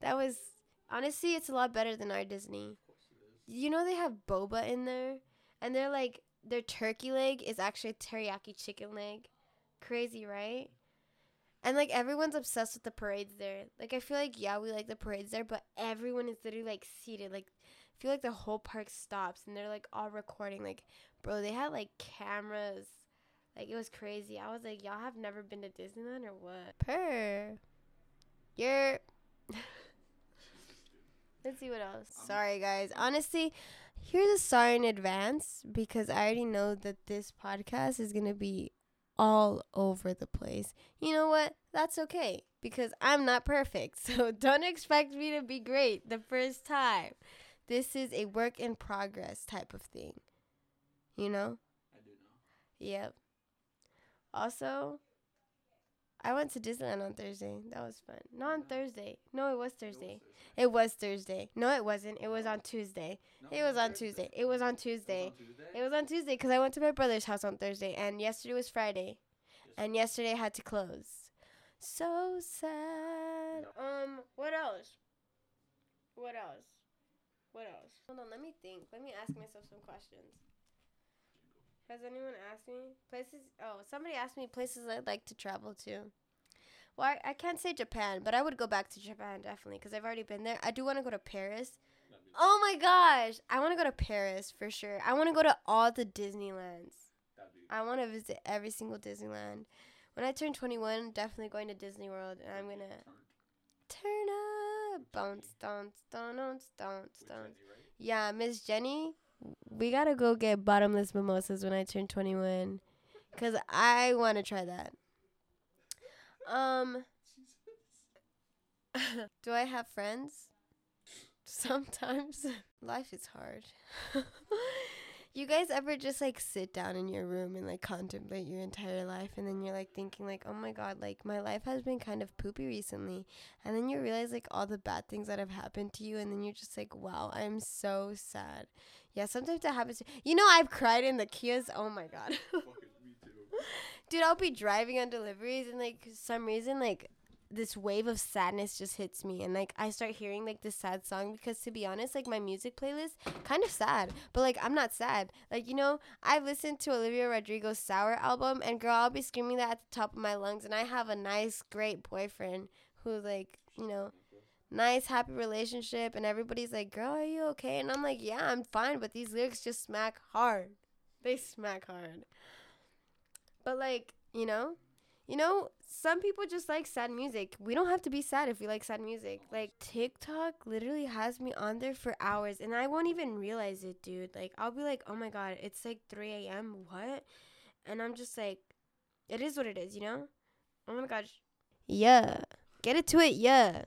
That was honestly, it's a lot better than our Disney. You know they have boba in there, and they're like their turkey leg is actually teriyaki chicken leg. Crazy, right? And like everyone's obsessed with the parades there. Like I feel like yeah, we like the parades there, but everyone is literally like seated. Like I feel like the whole park stops and they're like all recording. Like bro, they had like cameras. Like it was crazy. I was like, y'all have never been to Disneyland or what? Per. You're. Let's see what else. Um, Sorry, guys. Honestly, here's a sorry in advance because I already know that this podcast is going to be all over the place. You know what? That's okay because I'm not perfect. So don't expect me to be great the first time. This is a work in progress type of thing. You know? I do know. Yep. Also, I went to Disneyland on Thursday. That was fun. Not on Thursday. No, it was Thursday. It was Thursday. No, it wasn't. It was on Tuesday. It was on Tuesday. It was on Tuesday. It was on Tuesday because I went to my brother's house on Thursday, and yesterday was Friday, and yesterday I had to close. So sad. Um, what else? What else? What else? Hold on, let me think. Let me ask myself some questions. Has anyone asked me places? Oh, somebody asked me places I'd like to travel to. Well, I, I can't say Japan, but I would go back to Japan definitely because I've already been there. I do want to go to Paris. Oh my gosh, I want to go to Paris for sure. I want to go to all the Disneylands. I want to visit every single Disneyland. When I turn 21, definitely going to Disney World, and I'm gonna turn up, bounce, bounce, bounce, bounce, bounce. Yeah, Miss Jenny, we gotta go get bottomless mimosas when I turn 21, cause I want to try that. Um, do I have friends? Sometimes life is hard. you guys ever just like sit down in your room and like contemplate your entire life and then you're like thinking like, "Oh my god, like my life has been kind of poopy recently." And then you realize like all the bad things that have happened to you and then you're just like, "Wow, I am so sad." Yeah, sometimes that happens. You know, I've cried in the Kias. Oh my god. Dude, I'll be driving on deliveries and like some reason like this wave of sadness just hits me and like I start hearing like this sad song because to be honest, like my music playlist kind of sad, but like I'm not sad. Like you know, I've listened to Olivia Rodrigo's Sour album and girl, I'll be screaming that at the top of my lungs and I have a nice great boyfriend who like, you know, nice happy relationship and everybody's like, "Girl, are you okay?" And I'm like, "Yeah, I'm fine, but these lyrics just smack hard. They smack hard." But like, you know, you know, some people just like sad music. We don't have to be sad if we like sad music. Like TikTok literally has me on there for hours and I won't even realize it, dude. Like I'll be like, "Oh my god, it's like 3 a.m. What?" And I'm just like, it is what it is, you know? Oh my gosh. Yeah. Get it to it, yeah.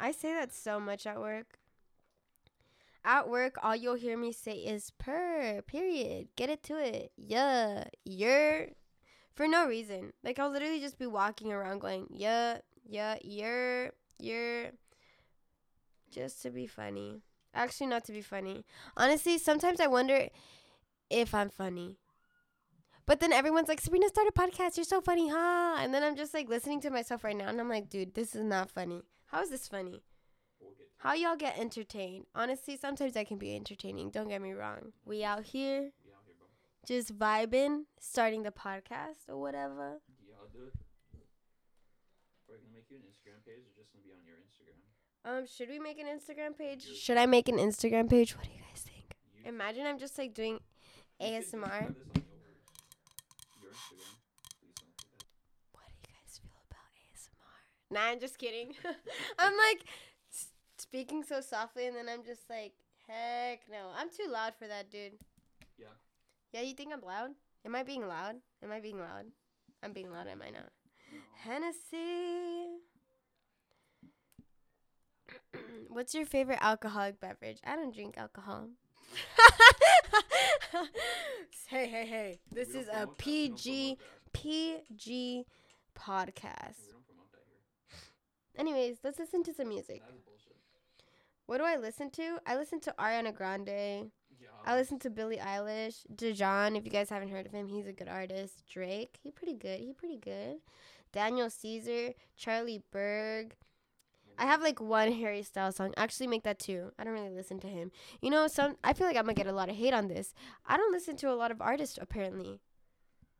I say that so much at work. At work, all you'll hear me say is per, period. Get it to it. Yeah. You're for no reason. Like I'll literally just be walking around going, yeah, yeah, you're, you're just to be funny. Actually not to be funny. Honestly, sometimes I wonder if I'm funny. But then everyone's like, Sabrina, start a podcast. You're so funny, huh? And then I'm just like listening to myself right now and I'm like, dude, this is not funny. How is this funny? We'll How y'all get entertained? Honestly, sometimes I can be entertaining. Don't get me wrong. We out here. We out here, just vibing, starting the podcast or whatever. Do it. We're gonna make you an Instagram page or just gonna be on your Instagram? Um, should we make an Instagram page? Yours. Should I make an Instagram page? What do you guys think? You Imagine I'm just like doing you should- you should ASMR. have this on yours. Your Instagram. Please don't do that. What do you guys feel about ASMR? Nah, I'm just kidding. I'm like s- speaking so softly, and then I'm just like, heck no. I'm too loud for that, dude. Yeah. Yeah, you think I'm loud? Am I being loud? Am I being loud? I'm being loud, am I not? No. Hennessy. What's your favorite alcoholic beverage? I don't drink alcohol. hey, hey, hey. This We is a promote that. We don't PG. PG podcast. We don't promote that here. Anyways, let's listen to some music. That is bullshit. What do I listen to? I listen to Ariana Grande. Yeah. I listen to Billie Eilish, Dijon. If you guys haven't heard of him, he's a good artist. Drake, he pretty good. He pretty good. Daniel Caesar, Charlie Burg. I have like one Harry Styles song. Actually, make that two. I don't really listen to him. You know, some I feel like I'm gonna get a lot of hate on this. I don't listen to a lot of artists apparently.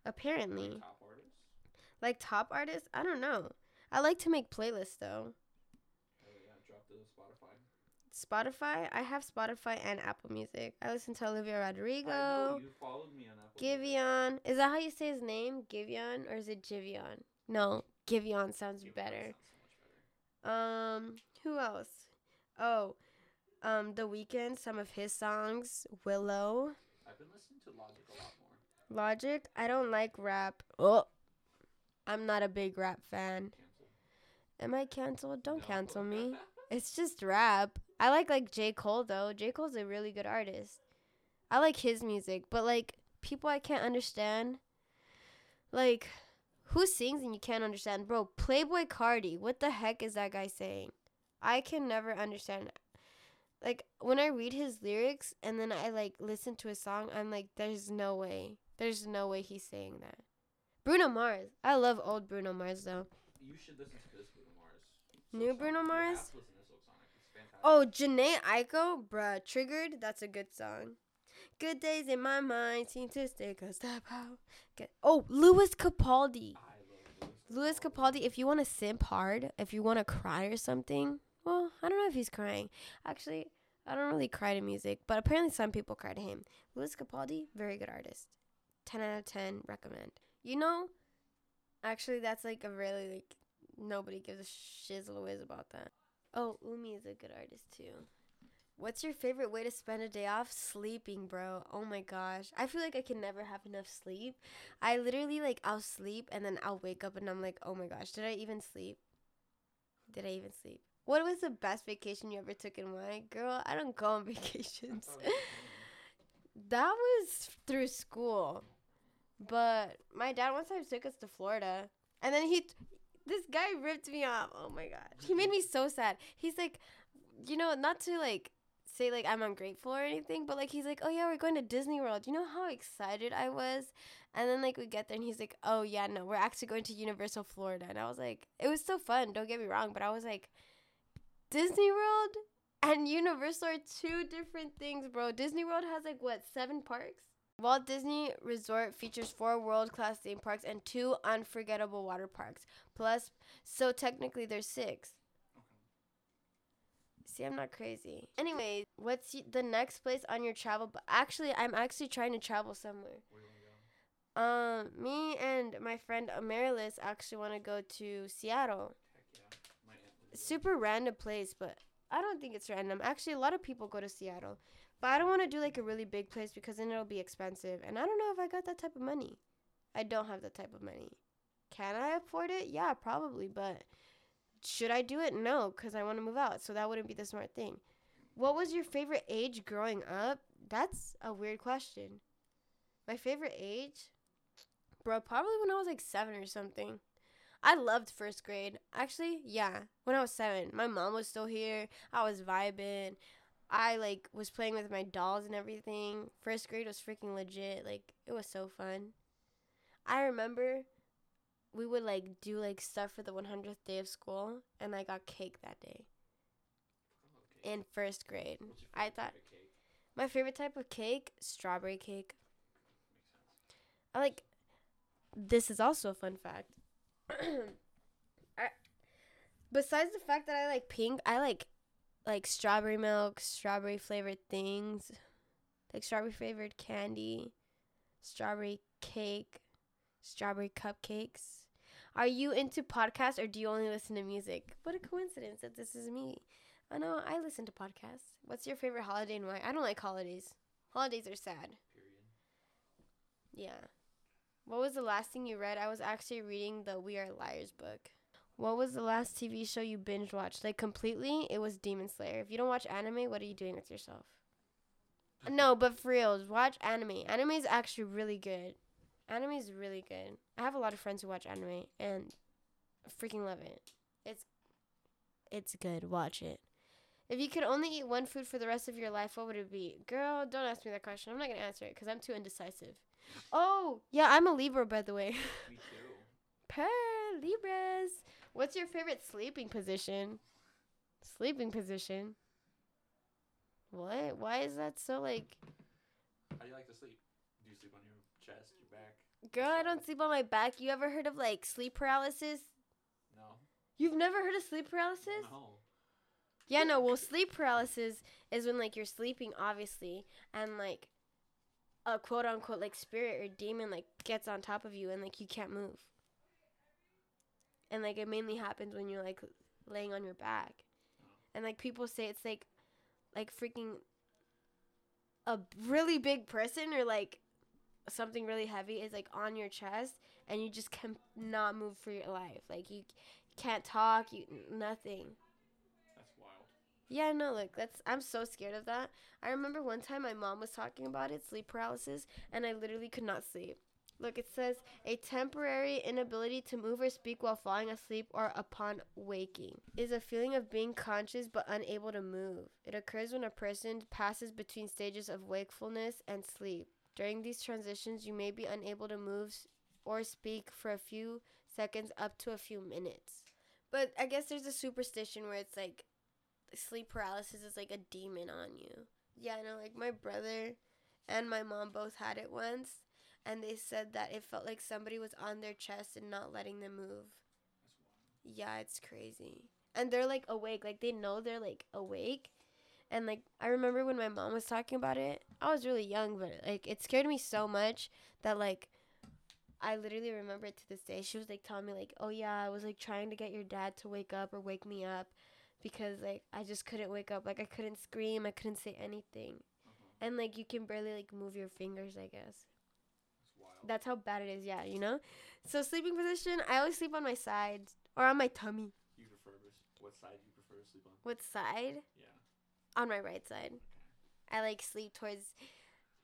Apparently, Like top artists. like top artists. I don't know. I like to make playlists though. Oh yeah, drop the Spotify. Spotify. I have Spotify and Apple Music. I listen to Olivia I know Rodrigo. you followed me on Apple. Giveon. Is that how you say his name? Giveon or is it Giveon? No, Giveon sounds better. sounds so better. Um, who else? Oh, um, The Weeknd. Some of his songs. Willow. I've been listening to Logic a lot more. Logic. I don't like rap. Oh, I'm not a big rap fan. Am I canceled? Don't No. cancel me. It's just rap. I like like J Cole though. J Cole's a really good artist. I like his music, but like people I can't understand. Like who sings and you can't understand, bro? Playboi Carti. What the heck is that guy saying? I can never understand. Like when I read his lyrics and then I like listen to a song, I'm like, there's no way. There's no way he's saying that. Bruno Mars. I love old Bruno Mars though. You should listen to this Bruno Mars. New Bruno Mars? have to listen to Silk Sonic. It's fantastic. Oh, Jhené Aiko, bruh, Triggered, that's a good song. Good days in my mind seem to stick a step out. Oh, Lewis Capaldi. Lewis Capaldi, if you want to simp hard, if you want to cry or something, well, I don't know if he's crying. Actually, I don't really cry to music, but apparently some people cry to him. Lewis Capaldi, very good artist. 10 out of 10, recommend. You know, actually, that's like a really, like, nobody gives a shizzle whiz about that. Oh, Umi is a good artist too. What's your favorite way to spend a day off? Sleeping, bro. Oh my gosh. I feel like I can never have enough sleep. I literally like I'll sleep and then I'll wake up and I'm like, "Oh my gosh, did I even sleep? Did I even sleep?" What was the best vacation you ever took and why? Girl, I don't go on vacations. Oh, that was through school. But my dad one time took us to Florida. And then he this guy ripped me off. Oh my god. He made me so sad. He's like, you know, not to like say like I'm ungrateful or anything, but like he's like, "Oh yeah, we're going to Disney World." You know how excited I was? And then like we get there and he's like, "Oh yeah, no, we're actually going to Universal Florida." And I was like, it was so fun, don't get me wrong, but I was like, Disney World and Universal are two different things, bro. Disney World has like what, 7 parks? Walt Disney Resort features four world class theme parks and two unforgettable water parks. Plus, so technically there's six. See, I'm not crazy. Anyway, what's the next place on your travel? But actually, I'm actually trying to travel somewhere. Um, me and my friend Amarilis actually want to go to Seattle. Yeah. My aunt lives there. Super random place, but I don't think it's random. Actually, a lot of people go to Seattle. But I don't want to do like a really big place because then it'll be expensive. And I don't know if I got that type of money. I don't have that type of money. Can I afford it? Yeah, probably. But should I do it? No, because I want to move out. So that wouldn't be the smart thing. What was your favorite age growing up? That's a weird question. My favorite age? Bro, probably when I was like seven or something. I loved first grade. Actually, yeah, when I was seven, my mom was still here. I was vibing. I like was playing with my dolls and everything. First grade was freaking legit. Like it was so fun. I remember we would like do like stuff for the 100th day of school, and I got cake that day in first grade. I thought my favorite type of cake, strawberry cake. Makes sense. I like. This is also a fun fact. I, besides the fact that I like pink, I like like strawberry milk, strawberry flavored things, like strawberry flavored candy, strawberry cake, strawberry cupcakes. Are you into podcasts or do you only listen to music? What a coincidence that this is me. I know I listen to podcasts. What's your favorite holiday and why? I don't like holidays. Holidays are sad. Period. Yeah. What was the last thing you read? I was actually reading the We Are Liars book. What was the last TV show you binge watched? Like completely? It was Demon Slayer. If you don't watch anime, what are you doing with yourself? No, but for real, watch anime. Anime is actually really good. Anime is really good. I have a lot of friends who watch anime and freaking love it. It's it's good. Watch it. If you could only eat one food for the rest of your life, what would it be? Girl, don't ask me that question. I'm not gonna answer it because I'm too indecisive. Oh, yeah, I'm a Libra, by the way. Me too. Per Libras. What's your favorite sleeping position? Sleeping position. What? Why is that so like? How do you like to sleep? Do you sleep on your chest, your back? Girl, I don't sleep on my back. You ever heard of like sleep paralysis? No. You've never heard of sleep paralysis? No. Yeah, no. Well, sleep paralysis is when like you're sleeping, obviously, and like a quote unquote like spirit or demon like gets on top of you and like you can't move. And like it mainly happens when you're like laying on your back. And like people say it's like like freaking a really big person or like something really heavy is like on your chest and you just cannot move for your life. Like you can't talk, you nothing. That's wild. Yeah, no, look, that's I'm so scared of that. I remember one time my mom was talking about it, sleep paralysis, and I literally could not sleep. Look, it says a temporary inability to move or speak while falling asleep or upon waking is a feeling of being conscious but unable to move. It occurs when a person passes between stages of wakefulness and sleep. During these transitions, you may be unable to move or speak for a few seconds up to a few minutes. But I guess there's a superstition where it's like sleep paralysis is like a demon on you. Yeah, I know, like my brother and my mom both had it once, and they said that it felt like somebody was on their chest and not letting them move. Yeah, it's crazy. And they're like awake, like they know they're like awake. And like I remember when my mom was talking about it, I was really young, but like it scared me so much that like I literally remember it to this day. She was like telling me like, "Oh yeah, I was like trying to get your dad to wake up or wake me up because like I just couldn't wake up. Like I couldn't scream, I couldn't say anything." Uh-huh. And like you can barely like move your fingers, I guess. That's how bad it is, yeah, you know? So sleeping position, I always sleep on my side or on my tummy. you prefer? What side you prefer to sleep on? What side? Yeah. On my right side. I like sleep towards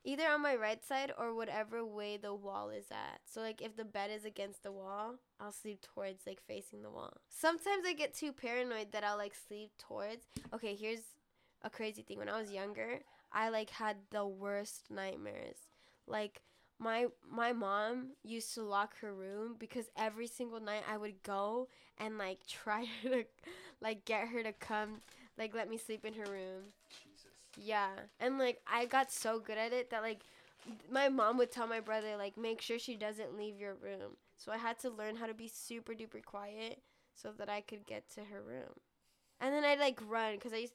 either on my right side or whatever way the wall is at. So like if the bed is against the wall, I'll sleep towards like facing the wall. Sometimes I get too paranoid that I'll like sleep towards. Okay, here's a crazy thing. When I was younger, I like had the worst nightmares. Like my my mom used to lock her room because every single night I would go and like try to like get her to come like let me sleep in her room. Jesus. Yeah. And like I got so good at it that like my mom would tell my brother like make sure she doesn't leave your room. So I had to learn how to be super duper quiet so that I could get to her room. And then I'd like run cuz I used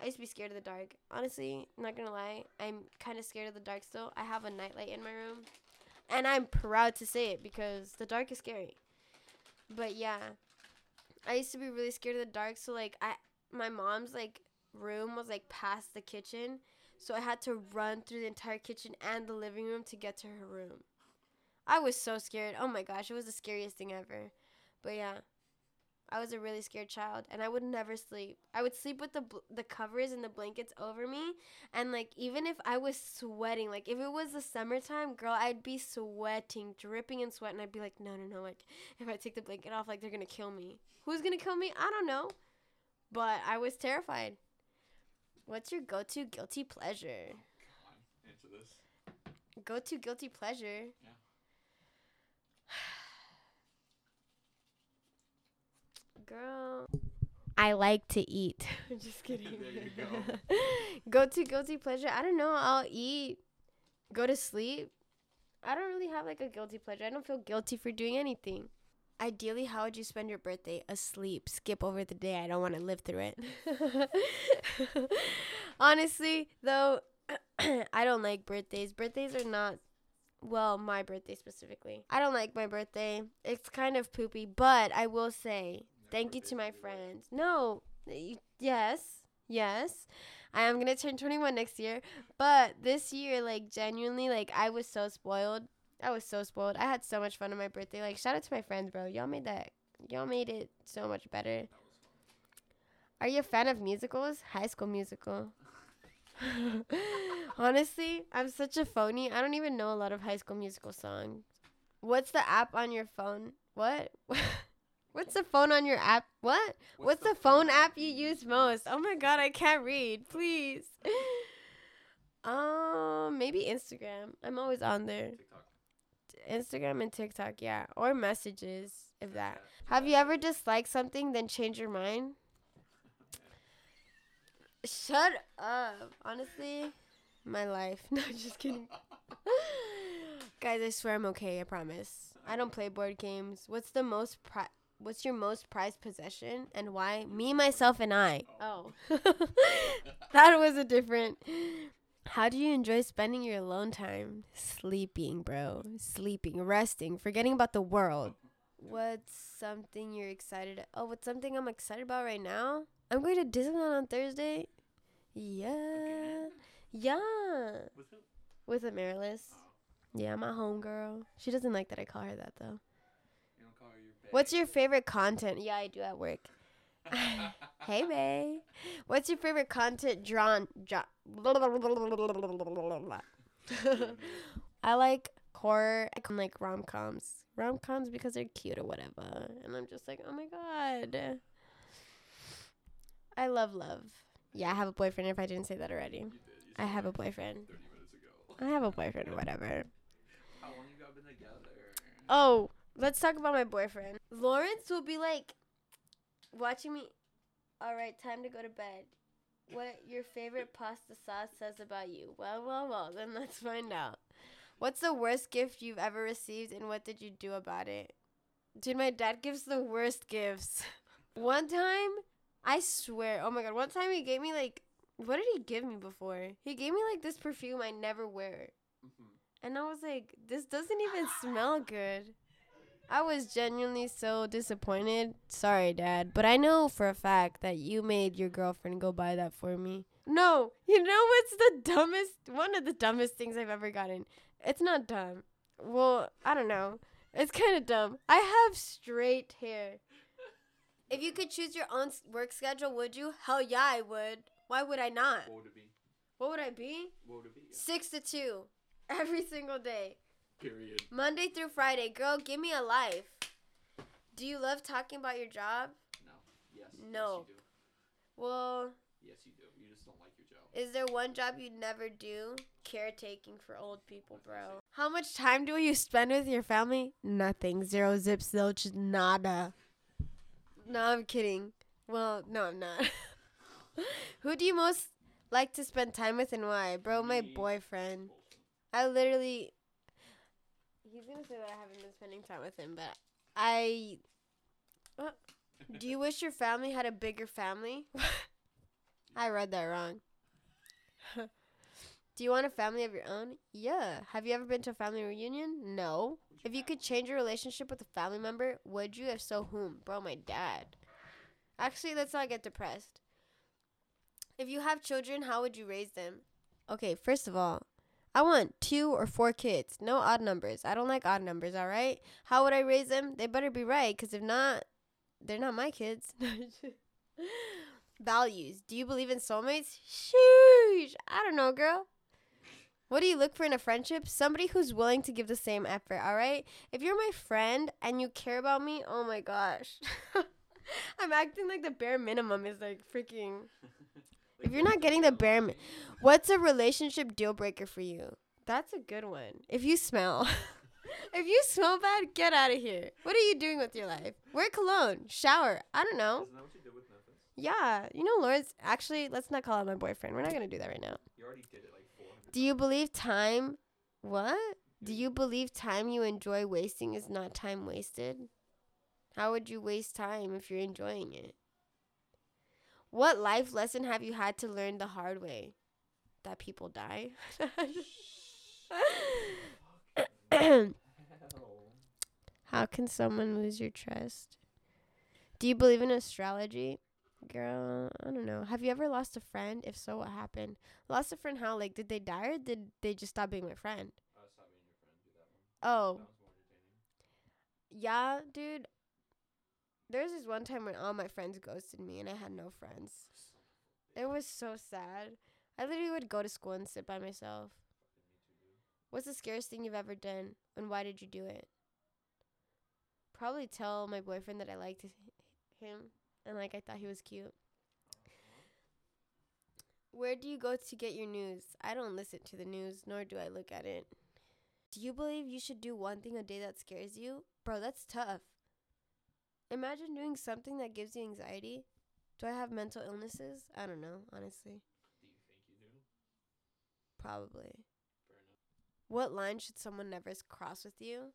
I used to be scared of the dark. Honestly, not to lie, I'm kind of scared of the dark still. I have a nightlight in my room. And I'm proud to say it because the dark is scary. But yeah. I used to be really scared of the dark, so like I my mom's like room was like past the kitchen, so I had to run through the entire kitchen and the living room to get to her room. I was so scared. Oh my gosh, it was the scariest thing ever. But yeah, I was a really scared child, and I would never sleep. I would sleep with the bl- the covers and the blankets over me, and like even if I was sweating, like if it was the summertime, girl, I'd be sweating, dripping in sweat, and I'd be like, no, no, no, like if I take the blanket off, like they're gonna kill me. Who's gonna kill me? I don't know, but I was terrified. What's your go-to guilty pleasure? Come on. Answer this. Go-to guilty pleasure. Yeah. Girl, I like to eat. I'm just kidding. There you go. go to guilty pleasure. I don't know. I'll eat. Go to sleep. I don't really have like a guilty pleasure. I don't feel guilty for doing anything. Ideally, how would you spend your birthday? Asleep. Skip over the day. I don't want to live through it. Honestly, though, I don't like birthdays. Birthdays are not Well, my birthday specifically. I don't like my birthday. It's kind of poopy, but I will say thank you to my friends. No, yes, yes. I am gonna turn 21 next year, but this year, like genuinely, like I was so spoiled. I was so spoiled. I had so much fun on my birthday. Like shout out to my friends, bro. Y'all made that. Y'all made it so much better. Are you a fan of musicals? High School Musical. Honestly, I'm such a phony. I don't even know a lot of High School Musical songs. What's the app on your phone? What? What's the phone on your app? What? What's, the, phone app you use most? Oh my god, I can't read. Please. um, maybe Instagram. I'm always on there. TikTok. Instagram and TikTok, yeah, or messages if that. Have you ever disliked something then change your mind? Shut up. Honestly, my life. No, just kidding. Guys, I swear I'm okay. I promise. I don't play board games. What's the most pri- What's your most prized possession and why? Me, myself, and I. Oh, that was a different. How do you enjoy spending your alone time? Sleeping, bro. Sleeping, resting, forgetting about the world. What's something you're excited? Oh, what's something I'm excited about right now? I'm going to Disneyland on Thursday. Yeah, Again? yeah, With who? with Amaryllis. Oh, Yeah, my homegirl. She doesn't like that I call her that though. you don't call her your bae. What's your favorite content? Yeah, I do at work. Hey, babe. What's your favorite content drawn? Dra- I like horror, I like rom coms. Rom coms because they're cute or whatever. And I'm just like, oh my god. I love love. Yeah, I have a boyfriend if I didn't say that already. You did. You I have a boyfriend. 30 minutes ago. I have a boyfriend or whatever. How long you guys been together? Oh, let's talk about my boyfriend. Lawrence will be like watching me. All right, time to go to bed. What your favorite pasta sauce says about you? Well, well, well. Then let's find out. What's the worst gift you've ever received, and what did you do about it? Dude, my dad gives the worst gifts. One time, I swear, oh my god, one time he gave me like, what did he give me before? He gave me like this perfume I never wear. Mhm. And I was like, this doesn't even smell good. I was genuinely so disappointed. Sorry, Dad. But I know for a fact that you made your girlfriend go buy that for me. No, you know what's the dumbest, one of the dumbest things I've ever gotten? It's not dumb. Well, I don't know. It's kind of dumb. I have straight hair. If you could choose your own work schedule, would you? Hell yeah, I would. Why would I not? What would it be? What would I be? What would it be? Six to two. Every single day. Period. Monday through Friday. Girl, give me a life. Do you love talking about your job? No. Yes. No. Yes, you do. Well, Yes, you do. You just don't like your job. is there one job you'd never do? Caretaking for old people, bro. How much time do you spend with your family? Nothing. Zero zip zilch nada. No, I'm kidding. Well, no, I'm not. Who do you most like to spend time with and why? Bro, my boyfriend. I literally. He's gonna say that I haven't been spending time with him, but I. Uh, do you wish your family had a bigger family? I read that wrong. do you want a family of your own? Yeah. Have you ever been to a family reunion? No. If you could change your relationship with a family member, would you? If so, whom? Bro, my dad. Actually, let's not get depressed. If you have children, how would you raise them? Okay, first of all, I want two or four kids. No odd numbers. I don't like odd numbers, all right? How would I raise them? They better be right, because if not, they're not my kids. Values. Do you believe in soulmates? Sheesh. I don't know, girl. What do you look for in a friendship? Somebody who's willing to give the same effort, all right? If you're my friend and you care about me, oh my gosh. I'm acting like the bare minimum is like freaking. If you're not getting the bare mi- What's a relationship deal breaker for you? That's a good one. If you smell. if you smell bad, get out of here. What are you doing with your life? Wear cologne. Shower. I don't know. Isn't that what you did with Memphis? Yeah. You know, Lawrence, actually, let's not call out my boyfriend. We're not going to do that right now. You already did it like 400 Do you believe time. What? Do you believe time you enjoy wasting is not time wasted? How would you waste time if you're enjoying it? What life lesson have you had to learn the hard way? That people die? How can someone lose your trust? Do you believe in astrology? Girl, I don't know. Have you ever lost a friend? If so, what happened? Lost a friend how? Like, did they die or did they just stop being my friend? Uh, being friend. Do that one. Oh, That one's more entertaining. yeah, dude. There's this one time when all my friends ghosted me and I had no friends. It was so sad. I literally would go to school and sit by myself. What's the scariest thing you've ever done and why did you do it? Probably tell my boyfriend that I liked him and like I thought he was cute. Where do you go to get your news? I don't listen to the news nor do I look at it. Do you believe you should do one thing a day that scares you? Bro, that's tough. Imagine doing something that gives you anxiety. Do I have mental illnesses? I don't know, honestly. Do you think you do? Probably. Fair enough. What line should someone never cross with you?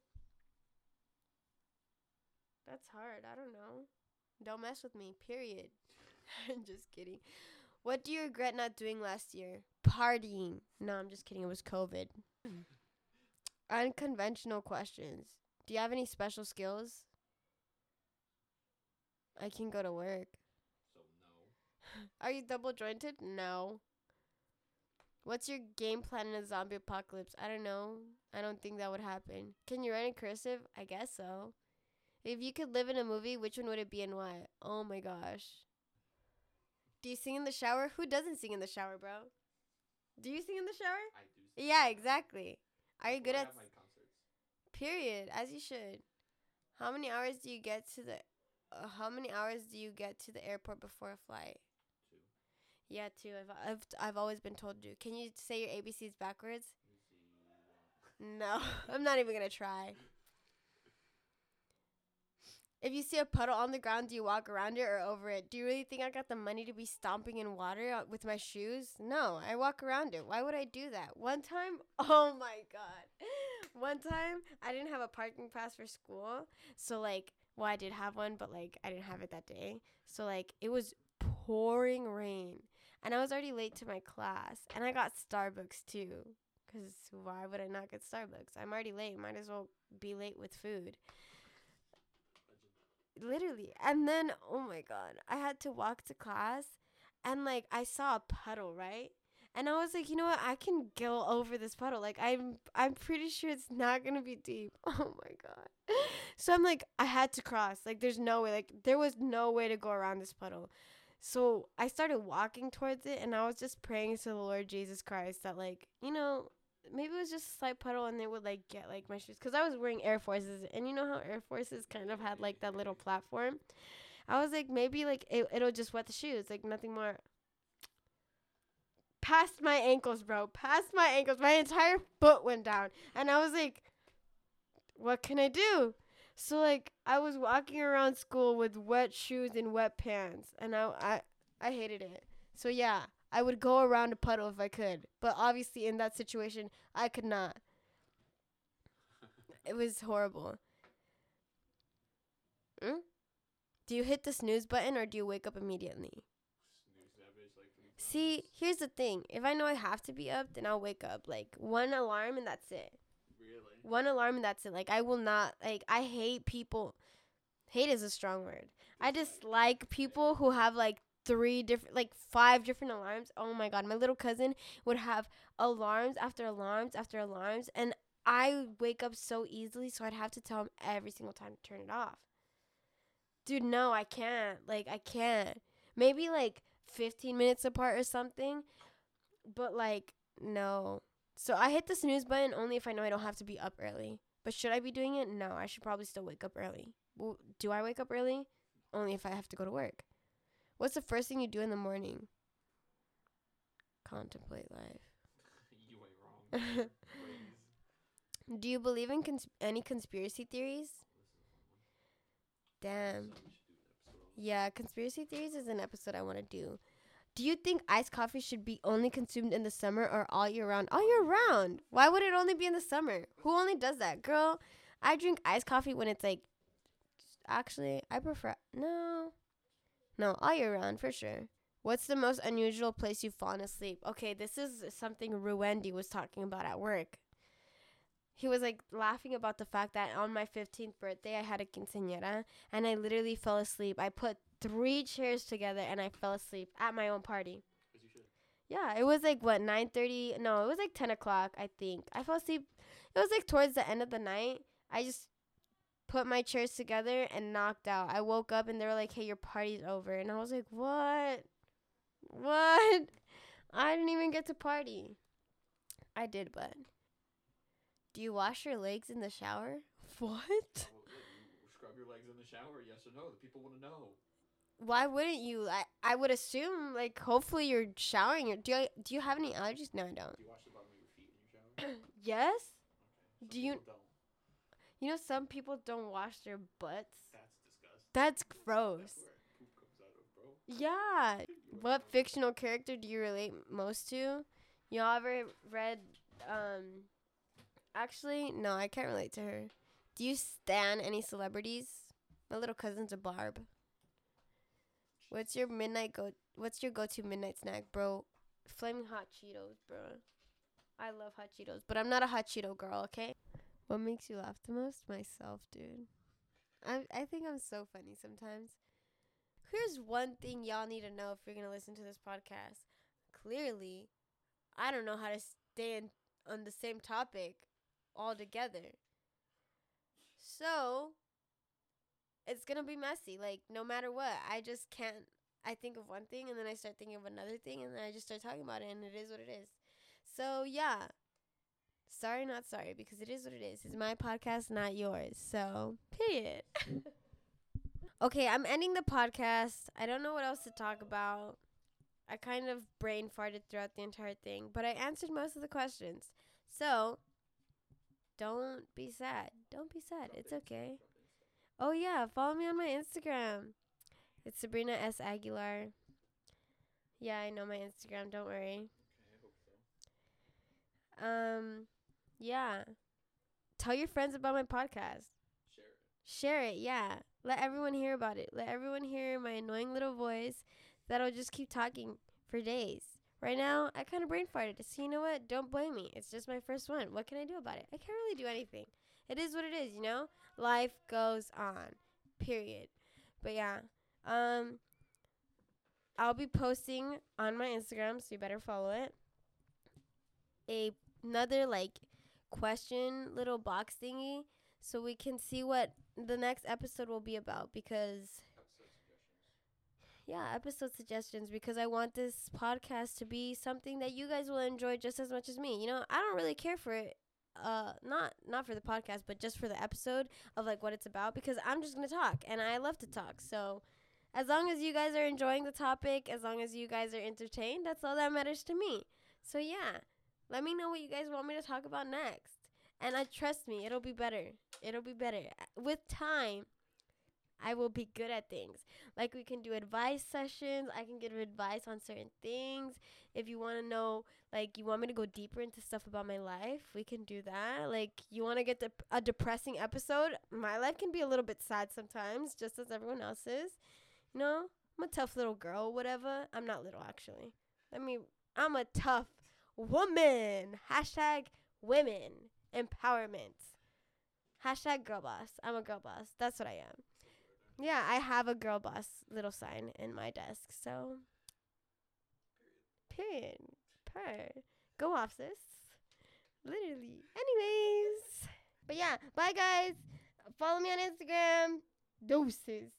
That's hard. I don't know. Don't mess with me, period. I'm just kidding. What do you regret not doing last year? Partying. No, I'm just kidding. It was COVID. Unconventional questions. Do you have any special skills? I can go to work. So no. Are you double jointed? No. What's your game plan in a zombie apocalypse? I don't know. I don't think that would happen. Can you write in cursive? I guess so. If you could live in a movie, which one would it be and why? Oh my gosh. Do you sing in the shower? Who doesn't sing in the shower, bro? Do you sing in the shower? I do. sing. Yeah, exactly. Are you good at concerts. period as you should. How many hours do you get to the uh, how many hours do you get to the airport before a flight? Two. Yeah, two. I've I've I've always been told to. Can you say your ABCs backwards? No, I'm not even gonna try. If you see a puddle on the ground, do you walk around it or over it? Do you really think I got the money to be stomping in water with my shoes? No, I walk around it. Why would I do that? One time, oh my god. One time, I didn't have a parking pass for school. So, like, well, I did have one, but, like, I didn't have it that day. So, like, it was pouring rain. And I was already late to my class. And I got Starbucks too. Because why would I not get Starbucks? I'm already late. Might as well be late with food. Literally. And then, oh my God, I had to walk to class. And like, I saw a puddle, right? And I was like, you know what? I can go over this puddle. Like, I'm, I'm pretty sure it's not gonna be deep. Oh my god! So I'm like, I had to cross. Like, there's no way. Like, there was no way to go around this puddle. So I started walking towards it, and I was just praying to the Lord Jesus Christ that, like, you know, maybe it was just a slight puddle, and it would like get like my shoes, cause I was wearing Air Forces, and you know how Air Forces kind of had like that little platform. I was like, maybe like it, it'll just wet the shoes, like nothing more. Past my ankles, bro. Past my ankles. My entire foot went down. And I was like, what can I do? So like I was walking around school with wet shoes and wet pants and I I, I hated it. So yeah, I would go around a puddle if I could. But obviously in that situation I could not. It was horrible. Mm? Do you hit the snooze button or do you wake up immediately? Snooze that bitch like three times. See, here's the thing. If I know I have to be up, then I'll wake up. Like one alarm and that's it. Really? One alarm and that's it. Like I will not like I hate people hate is a strong word. I dislike people who have like three different like five different alarms. Oh my god, my little cousin would have alarms after alarms after alarms and I wake up so easily so I'd have to tell him every single time to turn it off. Dude, no, I can't. Like I can't. Maybe like 15 minutes apart or something. But like no. So I hit the snooze button only if I know I don't have to be up early. But should I be doing it? No, I should probably still wake up early. Well, do I wake up early? Only if I have to go to work. What's the first thing you do in the morning? Contemplate life. you ain't wrong. Do you believe in cons- any conspiracy theories? Damn. Yeah, conspiracy theories is an episode I want to do. Do you think iced coffee should be only consumed in the summer or all year round? All year round. Why would it only be in the summer? Who only does that? Girl, I drink iced coffee when it's like actually, I prefer no. No, all year round for sure. What's the most unusual place you've fallen asleep? Okay, this is something Ruendi was talking about at work. He was like laughing about the fact that on my 15th birthday I had a quinceañera and I literally fell asleep. I put three chairs together and I fell asleep at my own party. As you should. Yeah, it was like what 9:30. No, it was like 10 o'clock. I think I fell asleep. It was like towards the end of the night. I just put my chairs together and knocked out. I woke up and they were like, "Hey, your party's over," and I was like, "What? What? I didn't even get to party." I did, but do you wash your legs in the shower? What? Well, yeah, you scrub your legs in the shower, yes or no? The people want to know. Why wouldn't you? I I would assume like hopefully you're showering. Your do you do you have any allergies? No, I don't. Do you wash the bottom of your feet in your shower? Yes. Some Do you- Don't. You know some people don't wash their butts. That's disgusting. That's That's gross. where poop comes out of, bro. Yeah. What fictional character do you relate most to? Y'all ever read um actually no, I can't relate to her. Do you stan any celebrities? My little cousin's a barb. What's your midnight go what's your go to midnight snack, bro? Flaming hot Cheetos, bro. I love hot Cheetos, but I'm not a hot Cheeto girl, okay? What makes you laugh the most? Myself, dude. I I think I'm so funny sometimes. Here's one thing y'all need to know if you're gonna listen to this podcast. Clearly, I don't know how to stay in, on the same topic altogether. So, it's gonna be messy. Like no matter what, I just can't. I think of one thing and then I start thinking of another thing and then I just start talking about it and it is what it is. So yeah, sorry not sorry because it is what it is. It's my podcast, not yours. So period. okay, I'm ending the podcast. I don't know what else to talk about. I kind of brain farted throughout the entire thing, but I answered most of the questions. So don't be sad. Don't be sad. It's okay. Oh yeah, follow me on my Instagram. It's Sabrina S Aguilar. Yeah, I know my Instagram. Don't worry. Okay, I hope so. Um, yeah. Tell your friends about my podcast. Share it. Share it. Yeah. Let everyone hear about it. Let everyone hear my annoying little voice that'll just keep talking for days. Right now, I kind of brain farted. So you know what? Don't blame me. It's just my first one. What can I do about it? I can't really do anything. It is what it is, you know? Life goes on. Period. But yeah. Um I'll be posting on my Instagram, so you better follow it. A another like question little box thingy so we can see what the next episode will be about because. Yeah, episode suggestions because I want this podcast to be something that you guys will enjoy just as much as me. You know, I don't really care for it uh not not for the podcast, but just for the episode of like what it's about because I'm just going to talk and I love to talk. So as long as you guys are enjoying the topic, as long as you guys are entertained, that's all that matters to me. So yeah, let me know what you guys want me to talk about next. And I trust me, it'll be better. It'll be better. With time, I will be good at things. Like we can do advice sessions. I can give advice on certain things. If you want to know, like you want me to go deeper into stuff about my life, we can do that. Like you want to get a depressing episode. My life can be a little bit sad sometimes, just as everyone else's. You know, I'm a tough little girl. Whatever. I'm not little actually. I mean, I'm a tough woman. Hashtag women empowerment. Hashtag girl boss. I'm a girl boss. That's what I am. Yeah, I have a girl boss little sign in my desk. So, period. Per. Go off, sis. Literally. Anyways. But yeah, bye guys. Follow me on Instagram. Doses.